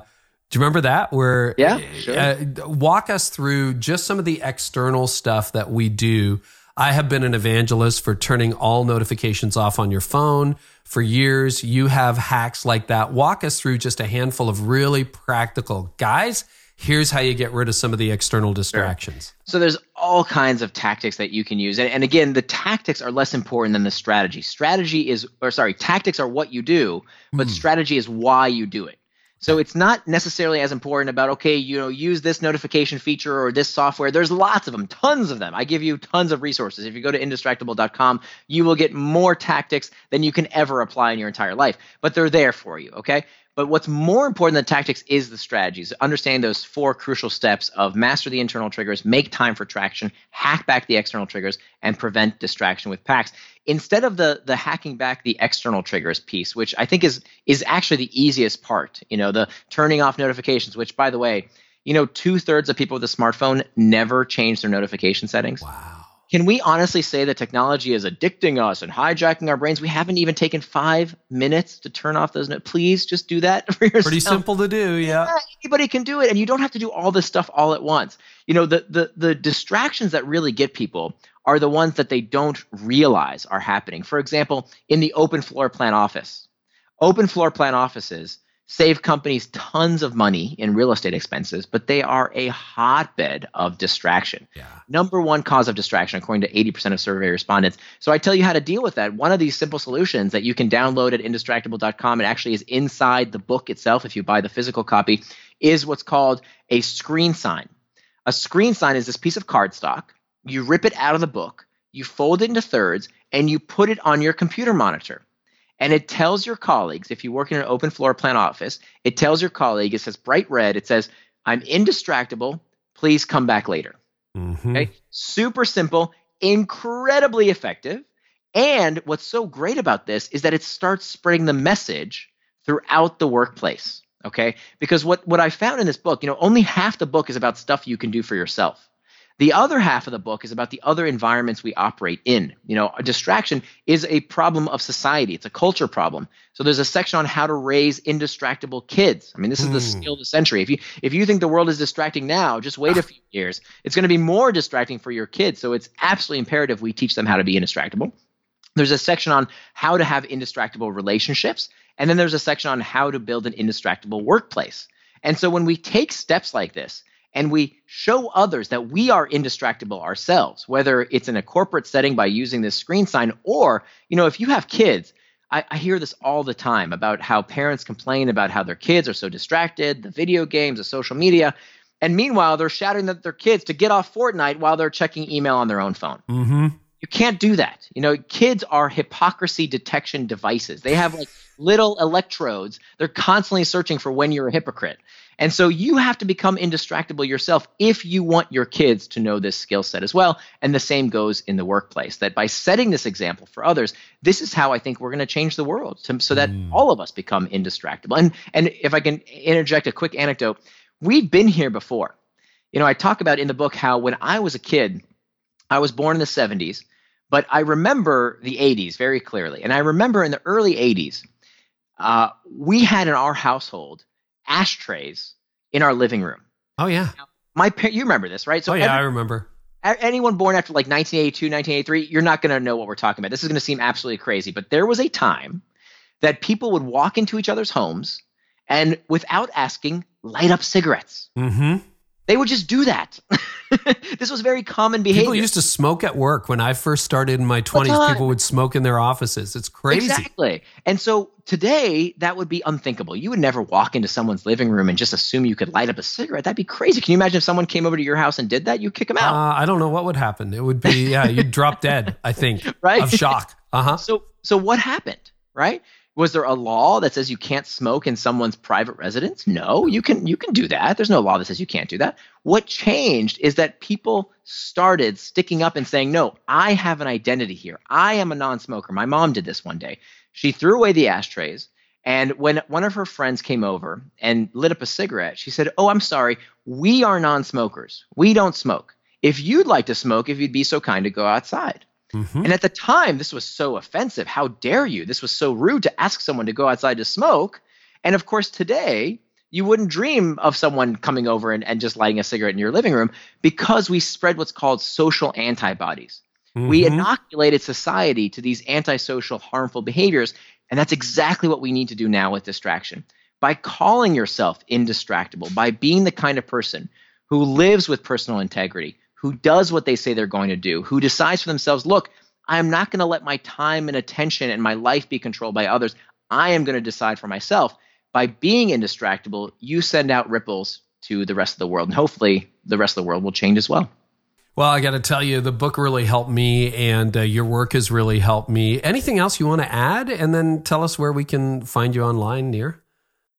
do you remember that? Where Yeah, sure. uh, walk us through just some of the external stuff that we do. I have been an evangelist for turning all notifications off on your phone for years. You have hacks like that. Walk us through just a handful of really practical guys. Here's how you get rid of some of the external distractions. So there's all kinds of tactics that you can use. And, and again, the tactics are less important than the strategy. Strategy is, or sorry, tactics are what you do, but strategy is why you do it. So it's not necessarily as important about, okay, you know, use this notification feature or this software. There's lots of them, tons of them. I give you tons of resources. If you go to indistractable.com, you will get more tactics than you can ever apply in your entire life. But they're there for you, okay? But what's more important than tactics is the strategies. Understanding those four crucial steps of master the internal triggers, make time for traction, hack back the external triggers, and prevent distraction with pacts. Instead of the the hacking back the external triggers piece, which I think is is actually the easiest part. You know, the turning off notifications, which by the way, you know, two thirds of people with a smartphone never change their notification settings. Wow. Can we honestly say that technology is addicting us and hijacking our brains? We haven't even taken five minutes to turn off those. No- Please just do that <laughs> for yourself. Pretty simple to do. Yeah. Yeah, anybody can do it, and you don't have to do all this stuff all at once. You know, the the the distractions that really get people are the ones that they don't realize are happening. For example, in the open floor plan office, open floor plan offices save companies tons of money in real estate expenses, but they are a hotbed of distraction. Yeah. Number one cause of distraction, according to 80% of survey respondents. So I tell you how to deal with that. One of these simple solutions that you can download at indistractable.com, it actually is inside the book itself if you buy the physical copy, is what's called a screen sign. A screen sign is this piece of cardstock. You rip it out of the book, you fold it into thirds, and you put it on your computer monitor and it tells your colleagues if you work in an open floor plan office it tells your colleague it says bright red it says i'm indistractable please come back later. Mm-hmm. okay? Super simple incredibly effective and what's so great about this is that it starts spreading the message throughout the workplace okay? Because what what i found in this book you know only half the book is about stuff you can do for yourself the other half of the book is about the other environments we operate in. You know, a distraction is a problem of society. It's a culture problem. So there's a section on how to raise indistractable kids. I mean, this is the Hmm. skill of the century. If you if you think the world is distracting now, just wait a few years. It's going to be more distracting for your kids. So it's absolutely imperative we teach them how to be indistractable. There's a section on how to have indistractable relationships, and then there's a section on how to build an indistractable workplace. And so when we take steps like this, and we show others that we are indistractable ourselves whether it's in a corporate setting by using this screen sign or you know if you have kids I, I, hear this all the time about how parents complain about how their kids are so distracted the video games the social media and meanwhile they're shouting at their kids to get off fortnite while they're checking email on their own phone. Mm-hmm. you can't do that. You know kids are hypocrisy detection devices. They have like little electrodes. They're constantly searching for when you're a hypocrite and so you have to become indistractable yourself if you want your kids to know this skill set as well. And the same goes in the workplace that by setting this example for others, this is how I think we're going to change the world to, so that Mm. all of us become indistractable. And, and if I can interject a quick anecdote, we've been here before. You know, I talk about in the book how when I was a kid, I was born in the 70s, but I remember the 80s very clearly. And I remember in the early 80s, uh, we had in our household ashtrays in our living room. Oh yeah. My par- you remember this, right? oh yeah, I remember. anyone born after like 1982, 1983, you're not going to know what we're talking about. This is going to seem absolutely crazy, but there was a time that people would walk into each other's homes and without asking, light up cigarettes. Mm-hmm. They would just do that. <laughs> <laughs> this was very common behavior. People used to smoke at work when I first started in my twenties. People would smoke in their offices. It's crazy. Exactly. And so today that would be unthinkable. You would never walk into someone's living room and just assume you could light up a cigarette. That'd be crazy. Can you imagine if someone came over to your house and did that? You'd kick them out. Uh, I don't know what would happen. It would be yeah, you'd drop dead. I think <laughs> Right? of shock. Uh huh. So so what happened, right? Was there a law that says you can't smoke in someone's private residence? No, you can you can do that. There's no law that says you can't do that. What changed is that people started sticking up and saying, "No, I have an identity here. I am a non-smoker." My mom did this one day. She threw away the ashtrays and when one of her friends came over and lit up a cigarette, she said, "Oh, I'm sorry. We are non-smokers. We don't smoke. If you'd like to smoke, if you'd be so kind to go outside." Mhm. And at the time, this was so offensive. How dare you? This was so rude to ask someone to go outside to smoke. And of course, today, you wouldn't dream of someone coming over and, and just lighting a cigarette in your living room because we spread what's called social antibodies. We Mhm. inoculated society to these antisocial, harmful behaviors. And that's exactly what we need to do now with distraction. By calling yourself indistractable, by being the kind of person who lives with personal integrity, who does what they say they're going to do, who decides for themselves, look, I'm not going to let my time and attention and my life be controlled by others. I am going to decide for myself. By being indistractable, you send out ripples to the rest of the world. And hopefully, the rest of the world will change as well. Well, I got to tell you, the book really helped me, and uh, your work has really helped me. Anything else you want to add, and then tell us where we can find you online, Nir?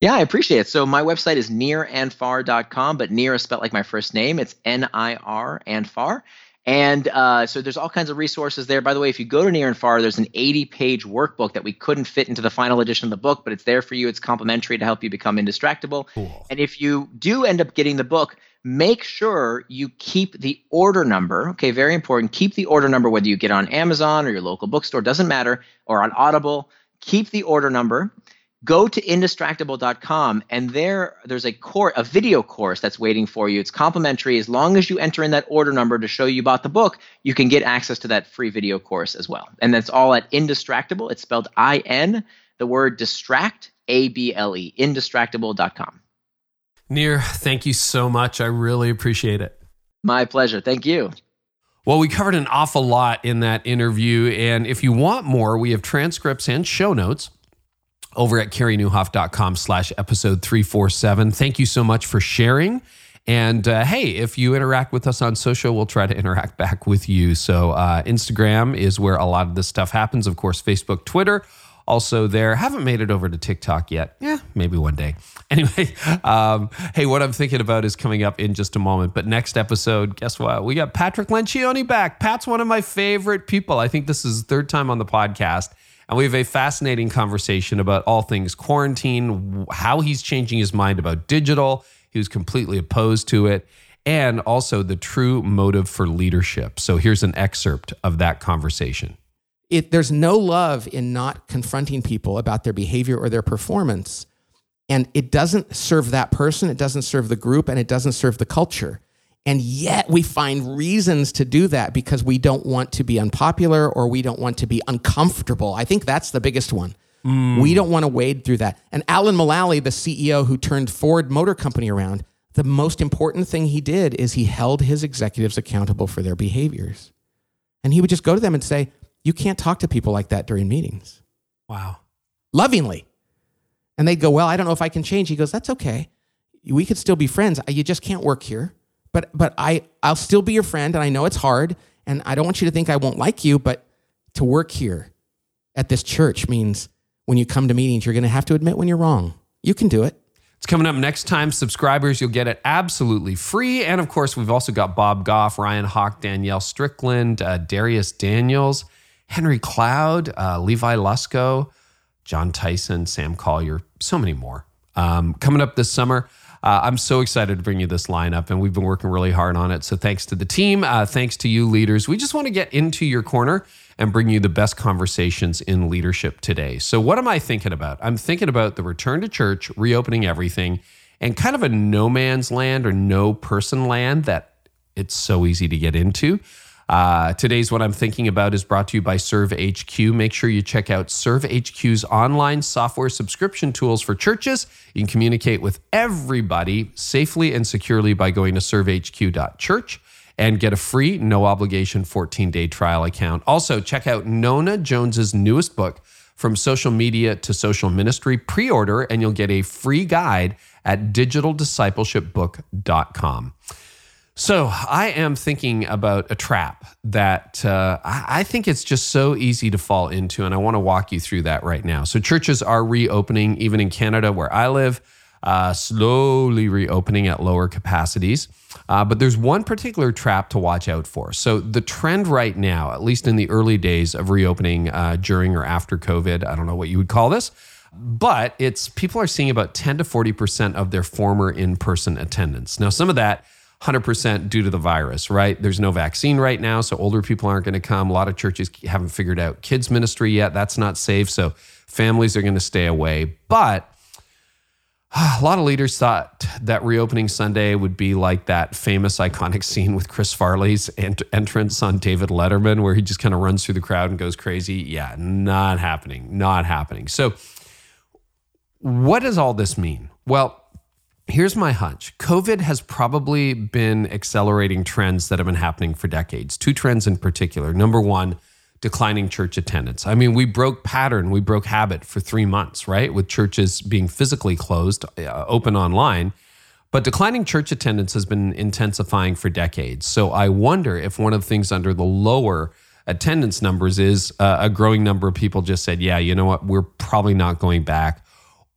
Yeah, I appreciate it. So my website is nirandfar.com, but near is spelled like my first name. It's N-I-R and far. And uh, so there's all kinds of resources there. By the way, if you go to Nir and Far, there's an 80-page workbook that we couldn't fit into the final edition of the book, but it's there for you. It's complimentary to help you become indistractable. Cool. And if you do end up getting the book, make sure you keep the order number. Okay, very important. Keep the order number whether you get on Amazon or your local bookstore, doesn't matter, or on Audible. Keep the order number. Go to indistractable.com and there there's a course, a video course that's waiting for you. It's complimentary. As long as you enter in that order number to show you bought the book, you can get access to that free video course as well. And that's all at Indistractable. It's spelled I N, the word distract, A B L E, indistractable.com. Nir, thank you so much. I really appreciate it. My pleasure. Thank you. Well, we covered an awful lot in that interview. And if you want more, we have transcripts and show notes over at careynieuwhof.com slash episode 347. Thank you so much for sharing. And uh, hey, if you interact with us on social, we'll try to interact back with you. So, uh, Instagram is where a lot of this stuff happens. Of course, Facebook, Twitter also there. Haven't made it over to TikTok yet. Yeah, maybe one day. <laughs> Anyway, um, hey, what I'm thinking about is coming up in just a moment. But next episode, guess what? We got Patrick Lencioni back. Pat's one of my favorite people. I think this is third time on the podcast. And we have a fascinating conversation about all things quarantine, how he's changing his mind about digital. He was completely opposed to it. And also the true motive for leadership. So here's an excerpt of that conversation it, there's no love in not confronting people about their behavior or their performance. And it doesn't serve that person, it doesn't serve the group, and it doesn't serve the culture. And yet we find reasons to do that because we don't want to be unpopular or we don't want to be uncomfortable. I think that's the biggest one. Mm. We don't want to wade through that. And Alan Mulally, the CEO who turned Ford Motor Company around, the most important thing he did is he held his executives accountable for their behaviors. And he would just go to them and say, you can't talk to people like that during meetings. Wow. Lovingly. And they'd go, Well, I don't know if I can change. He goes, That's okay. We could still be friends. You just can't work here. But but I I'll still be your friend and I know it's hard and I don't want you to think I won't like you, but to work here at this church means when you come to meetings, you're going to have to admit when you're wrong. You can do it. It's coming up next time. Subscribers, you'll get it absolutely free. And of course, we've also got Bob Goff, Ryan Hawk, Danielle Strickland, uh, Darius Daniels. Henry Cloud, uh, Levi Lusko, John Tyson, Sam Collier, so many more. Um, coming up this summer, uh, I'm so excited to bring you this lineup, and we've been working really hard on it. So thanks to the team, uh, thanks to you leaders. We just want to get into your corner and bring you the best conversations in leadership today. So what am I thinking about? I'm thinking about the return to church, reopening everything, and kind of a no man's land or no person land that it's so easy to get into. Uh, today's What I'm Thinking About is brought to you by ServeHQ. Make sure you check out ServeHQ's online software subscription tools for churches. You can communicate with everybody safely and securely by going to servehq.church and get a free, no obligation 14 day trial account. Also, check out Nona Jones's newest book, From Social Media to Social Ministry. Pre order, and you'll get a free guide at digitaldiscipleshipbook.com. So I am thinking about a trap that uh, I think it's just so easy to fall into, and I want to walk you through that right now. So churches are reopening, even in Canada where I live, uh, slowly reopening at lower capacities. Uh, but there's one particular trap to watch out for. So the trend right now, at least in the early days of reopening uh, during or after COVID, I don't know what you would call this, but it's people are seeing about 10 to 40 percent of their former in-person attendance. Now, some of that 100% due to the virus, right? There's no vaccine right now, so older people aren't going to come. A lot of churches haven't figured out kids' ministry yet. That's not safe. So families are going to stay away. But <sighs> a lot of leaders thought that reopening Sunday would be like that famous iconic scene with Chris Farley's ent- entrance on David Letterman, where he just kind of runs through the crowd and goes crazy. Yeah, not happening. Not happening. So, what does all this mean? Well, Here's my hunch COVID has probably been accelerating trends that have been happening for decades. Two trends in particular. Number one, declining church attendance. I mean, we broke pattern, we broke habit for three months, right? With churches being physically closed, uh, open online. But declining church attendance has been intensifying for decades. So I wonder if one of the things under the lower attendance numbers is uh, a growing number of people just said, yeah, you know what, we're probably not going back.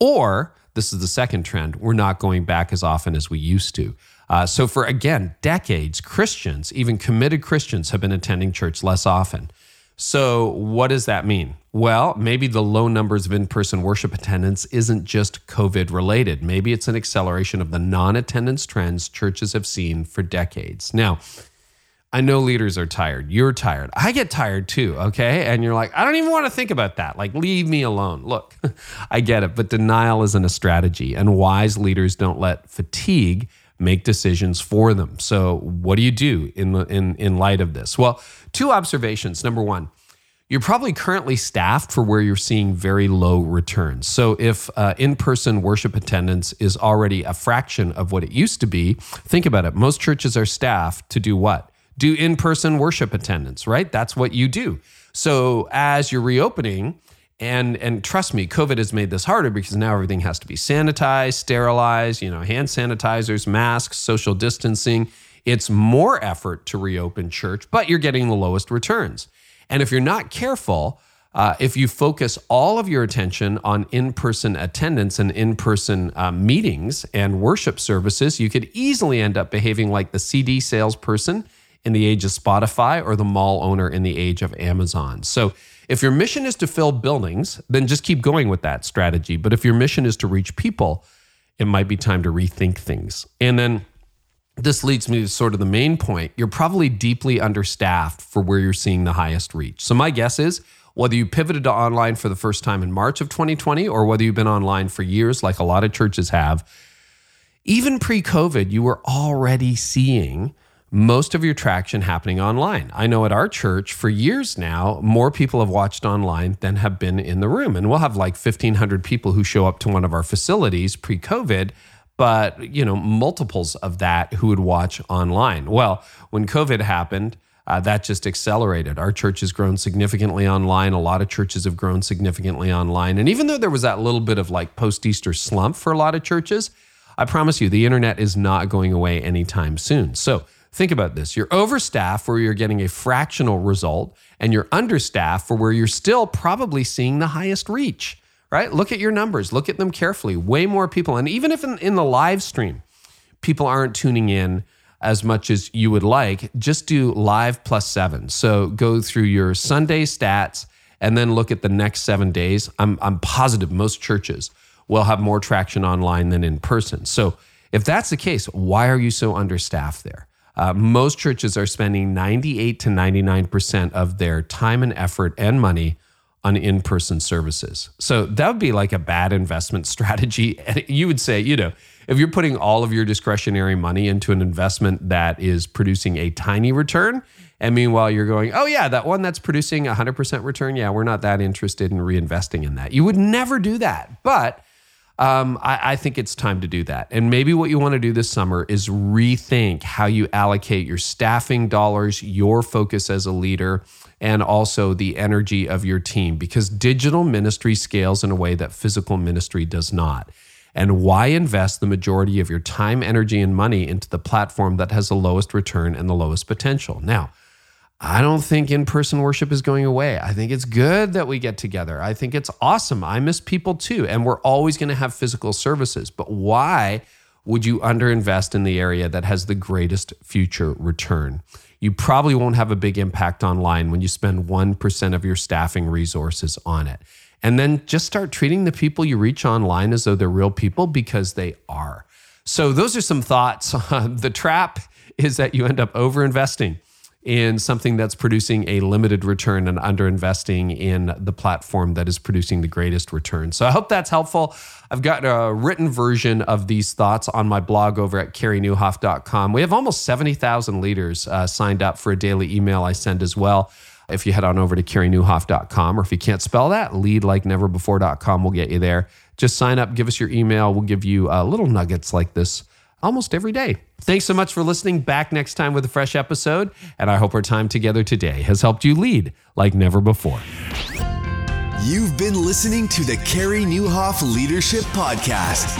Or this is the second trend. We're not going back as often as we used to. Uh, so, for again, decades, Christians, even committed Christians, have been attending church less often. So, what does that mean? Well, maybe the low numbers of in person worship attendance isn't just COVID related. Maybe it's an acceleration of the non attendance trends churches have seen for decades. Now, I know leaders are tired. You're tired. I get tired too, okay? And you're like, I don't even want to think about that. Like, leave me alone. Look, <laughs> I get it, but denial isn't a strategy, and wise leaders don't let fatigue make decisions for them. So, what do you do in in in light of this? Well, two observations. Number 1, you're probably currently staffed for where you're seeing very low returns. So, if uh, in person worship attendance is already a fraction of what it used to be, think about it. Most churches are staffed to do what? Do in person worship attendance, right? That's what you do. So, as you're reopening, and and trust me, COVID has made this harder because now everything has to be sanitized, sterilized, you know, hand sanitizers, masks, social distancing. It's more effort to reopen church, but you're getting the lowest returns. And if you're not careful, uh, if you focus all of your attention on in person attendance and in person uh, meetings and worship services, you could easily end up behaving like the CD salesperson in the age of Spotify or the mall owner in the age of Amazon. So, if your mission is to fill buildings, then just keep going with that strategy. But if your mission is to reach people, it might be time to rethink things. And then this leads me to sort of the main point. You're probably deeply understaffed for where you're seeing the highest reach. So, my guess is whether you pivoted to online for the first time in March of 2020 or whether you've been online for years, like a lot of churches have, even pre COVID, you were already seeing most of your traction happening online. I know at our church for years now, more people have watched online than have been in the room. And we'll have like 1,500 people who show up to one of our facilities pre COVID but you know multiples of that who would watch online. Well when covid happened uh, that just accelerated. Our church has grown significantly online. A lot of churches have grown significantly online. And even though there was that little bit of like post-easter slump for a lot of churches i promise you the internet is not going away anytime soon. So think about this you're overstaffed where you're getting a fractional result and you're understaffed for where you're still probably seeing the highest reach right? Look at your numbers, look at them carefully. Way more people. And even if in, in the live stream, people aren't tuning in as much as you would like, just do live plus seven. So go through your Sunday stats and then look at the next seven days. I'm, I'm positive most churches will have more traction online than in person. So if that's the case, why are you so understaffed there? Uh, most churches are spending 98 to 99% of their time and effort and money on in person services. So that would be like a bad investment <laughs> strategy. And you would say, you know, if you're putting all of your discretionary money into an investment that is producing a tiny return, and meanwhile you're going, oh, yeah, that one that's producing 100% return, yeah, we're not that interested in reinvesting in that. You would never do that. But um, I, I, think it's time to do that. And maybe what you want to do this summer is rethink how you allocate your staffing dollars, your focus as a leader, and also the energy of your team because digital ministry scales in a way that physical ministry does not. And why invest the majority of your time, energy, and money into the platform that has the lowest return and the lowest potential? Now, I don't think in person worship is going away. I think it's good that we get together. I think it's awesome. I miss people too. And we're always going to have physical services. But why would you underinvest in the area that has the greatest future return? You probably won't have a big impact online when you spend 1% of your staffing resources on it. And then just start treating the people you reach online as though they're real people because they are. So, those are some thoughts. <laughs> the trap is that you end up over investing in something that's producing a limited return and underinvesting in the platform that is producing the greatest return. So I hope that's helpful. I've got a written version of these thoughts on my blog over at careynieuwhof.com. We have almost 70,000 leaders uh, signed up for a daily email I send as well. If you head on over to careynieuwhof.com, or if you can't spell that, leadlikeneverbefore.com will get you there. Just sign up, give us your email. We'll give you uh, little nuggets like this almost every day. Thanks so much for listening. Back next time with a fresh episode. And I hope our time together today has helped you lead like never before. You've been listening to the Carey Nieuwhof Leadership Podcast.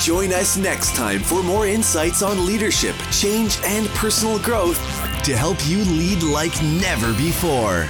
Join us next time for more insights on leadership, change, and personal growth to help you lead like never before.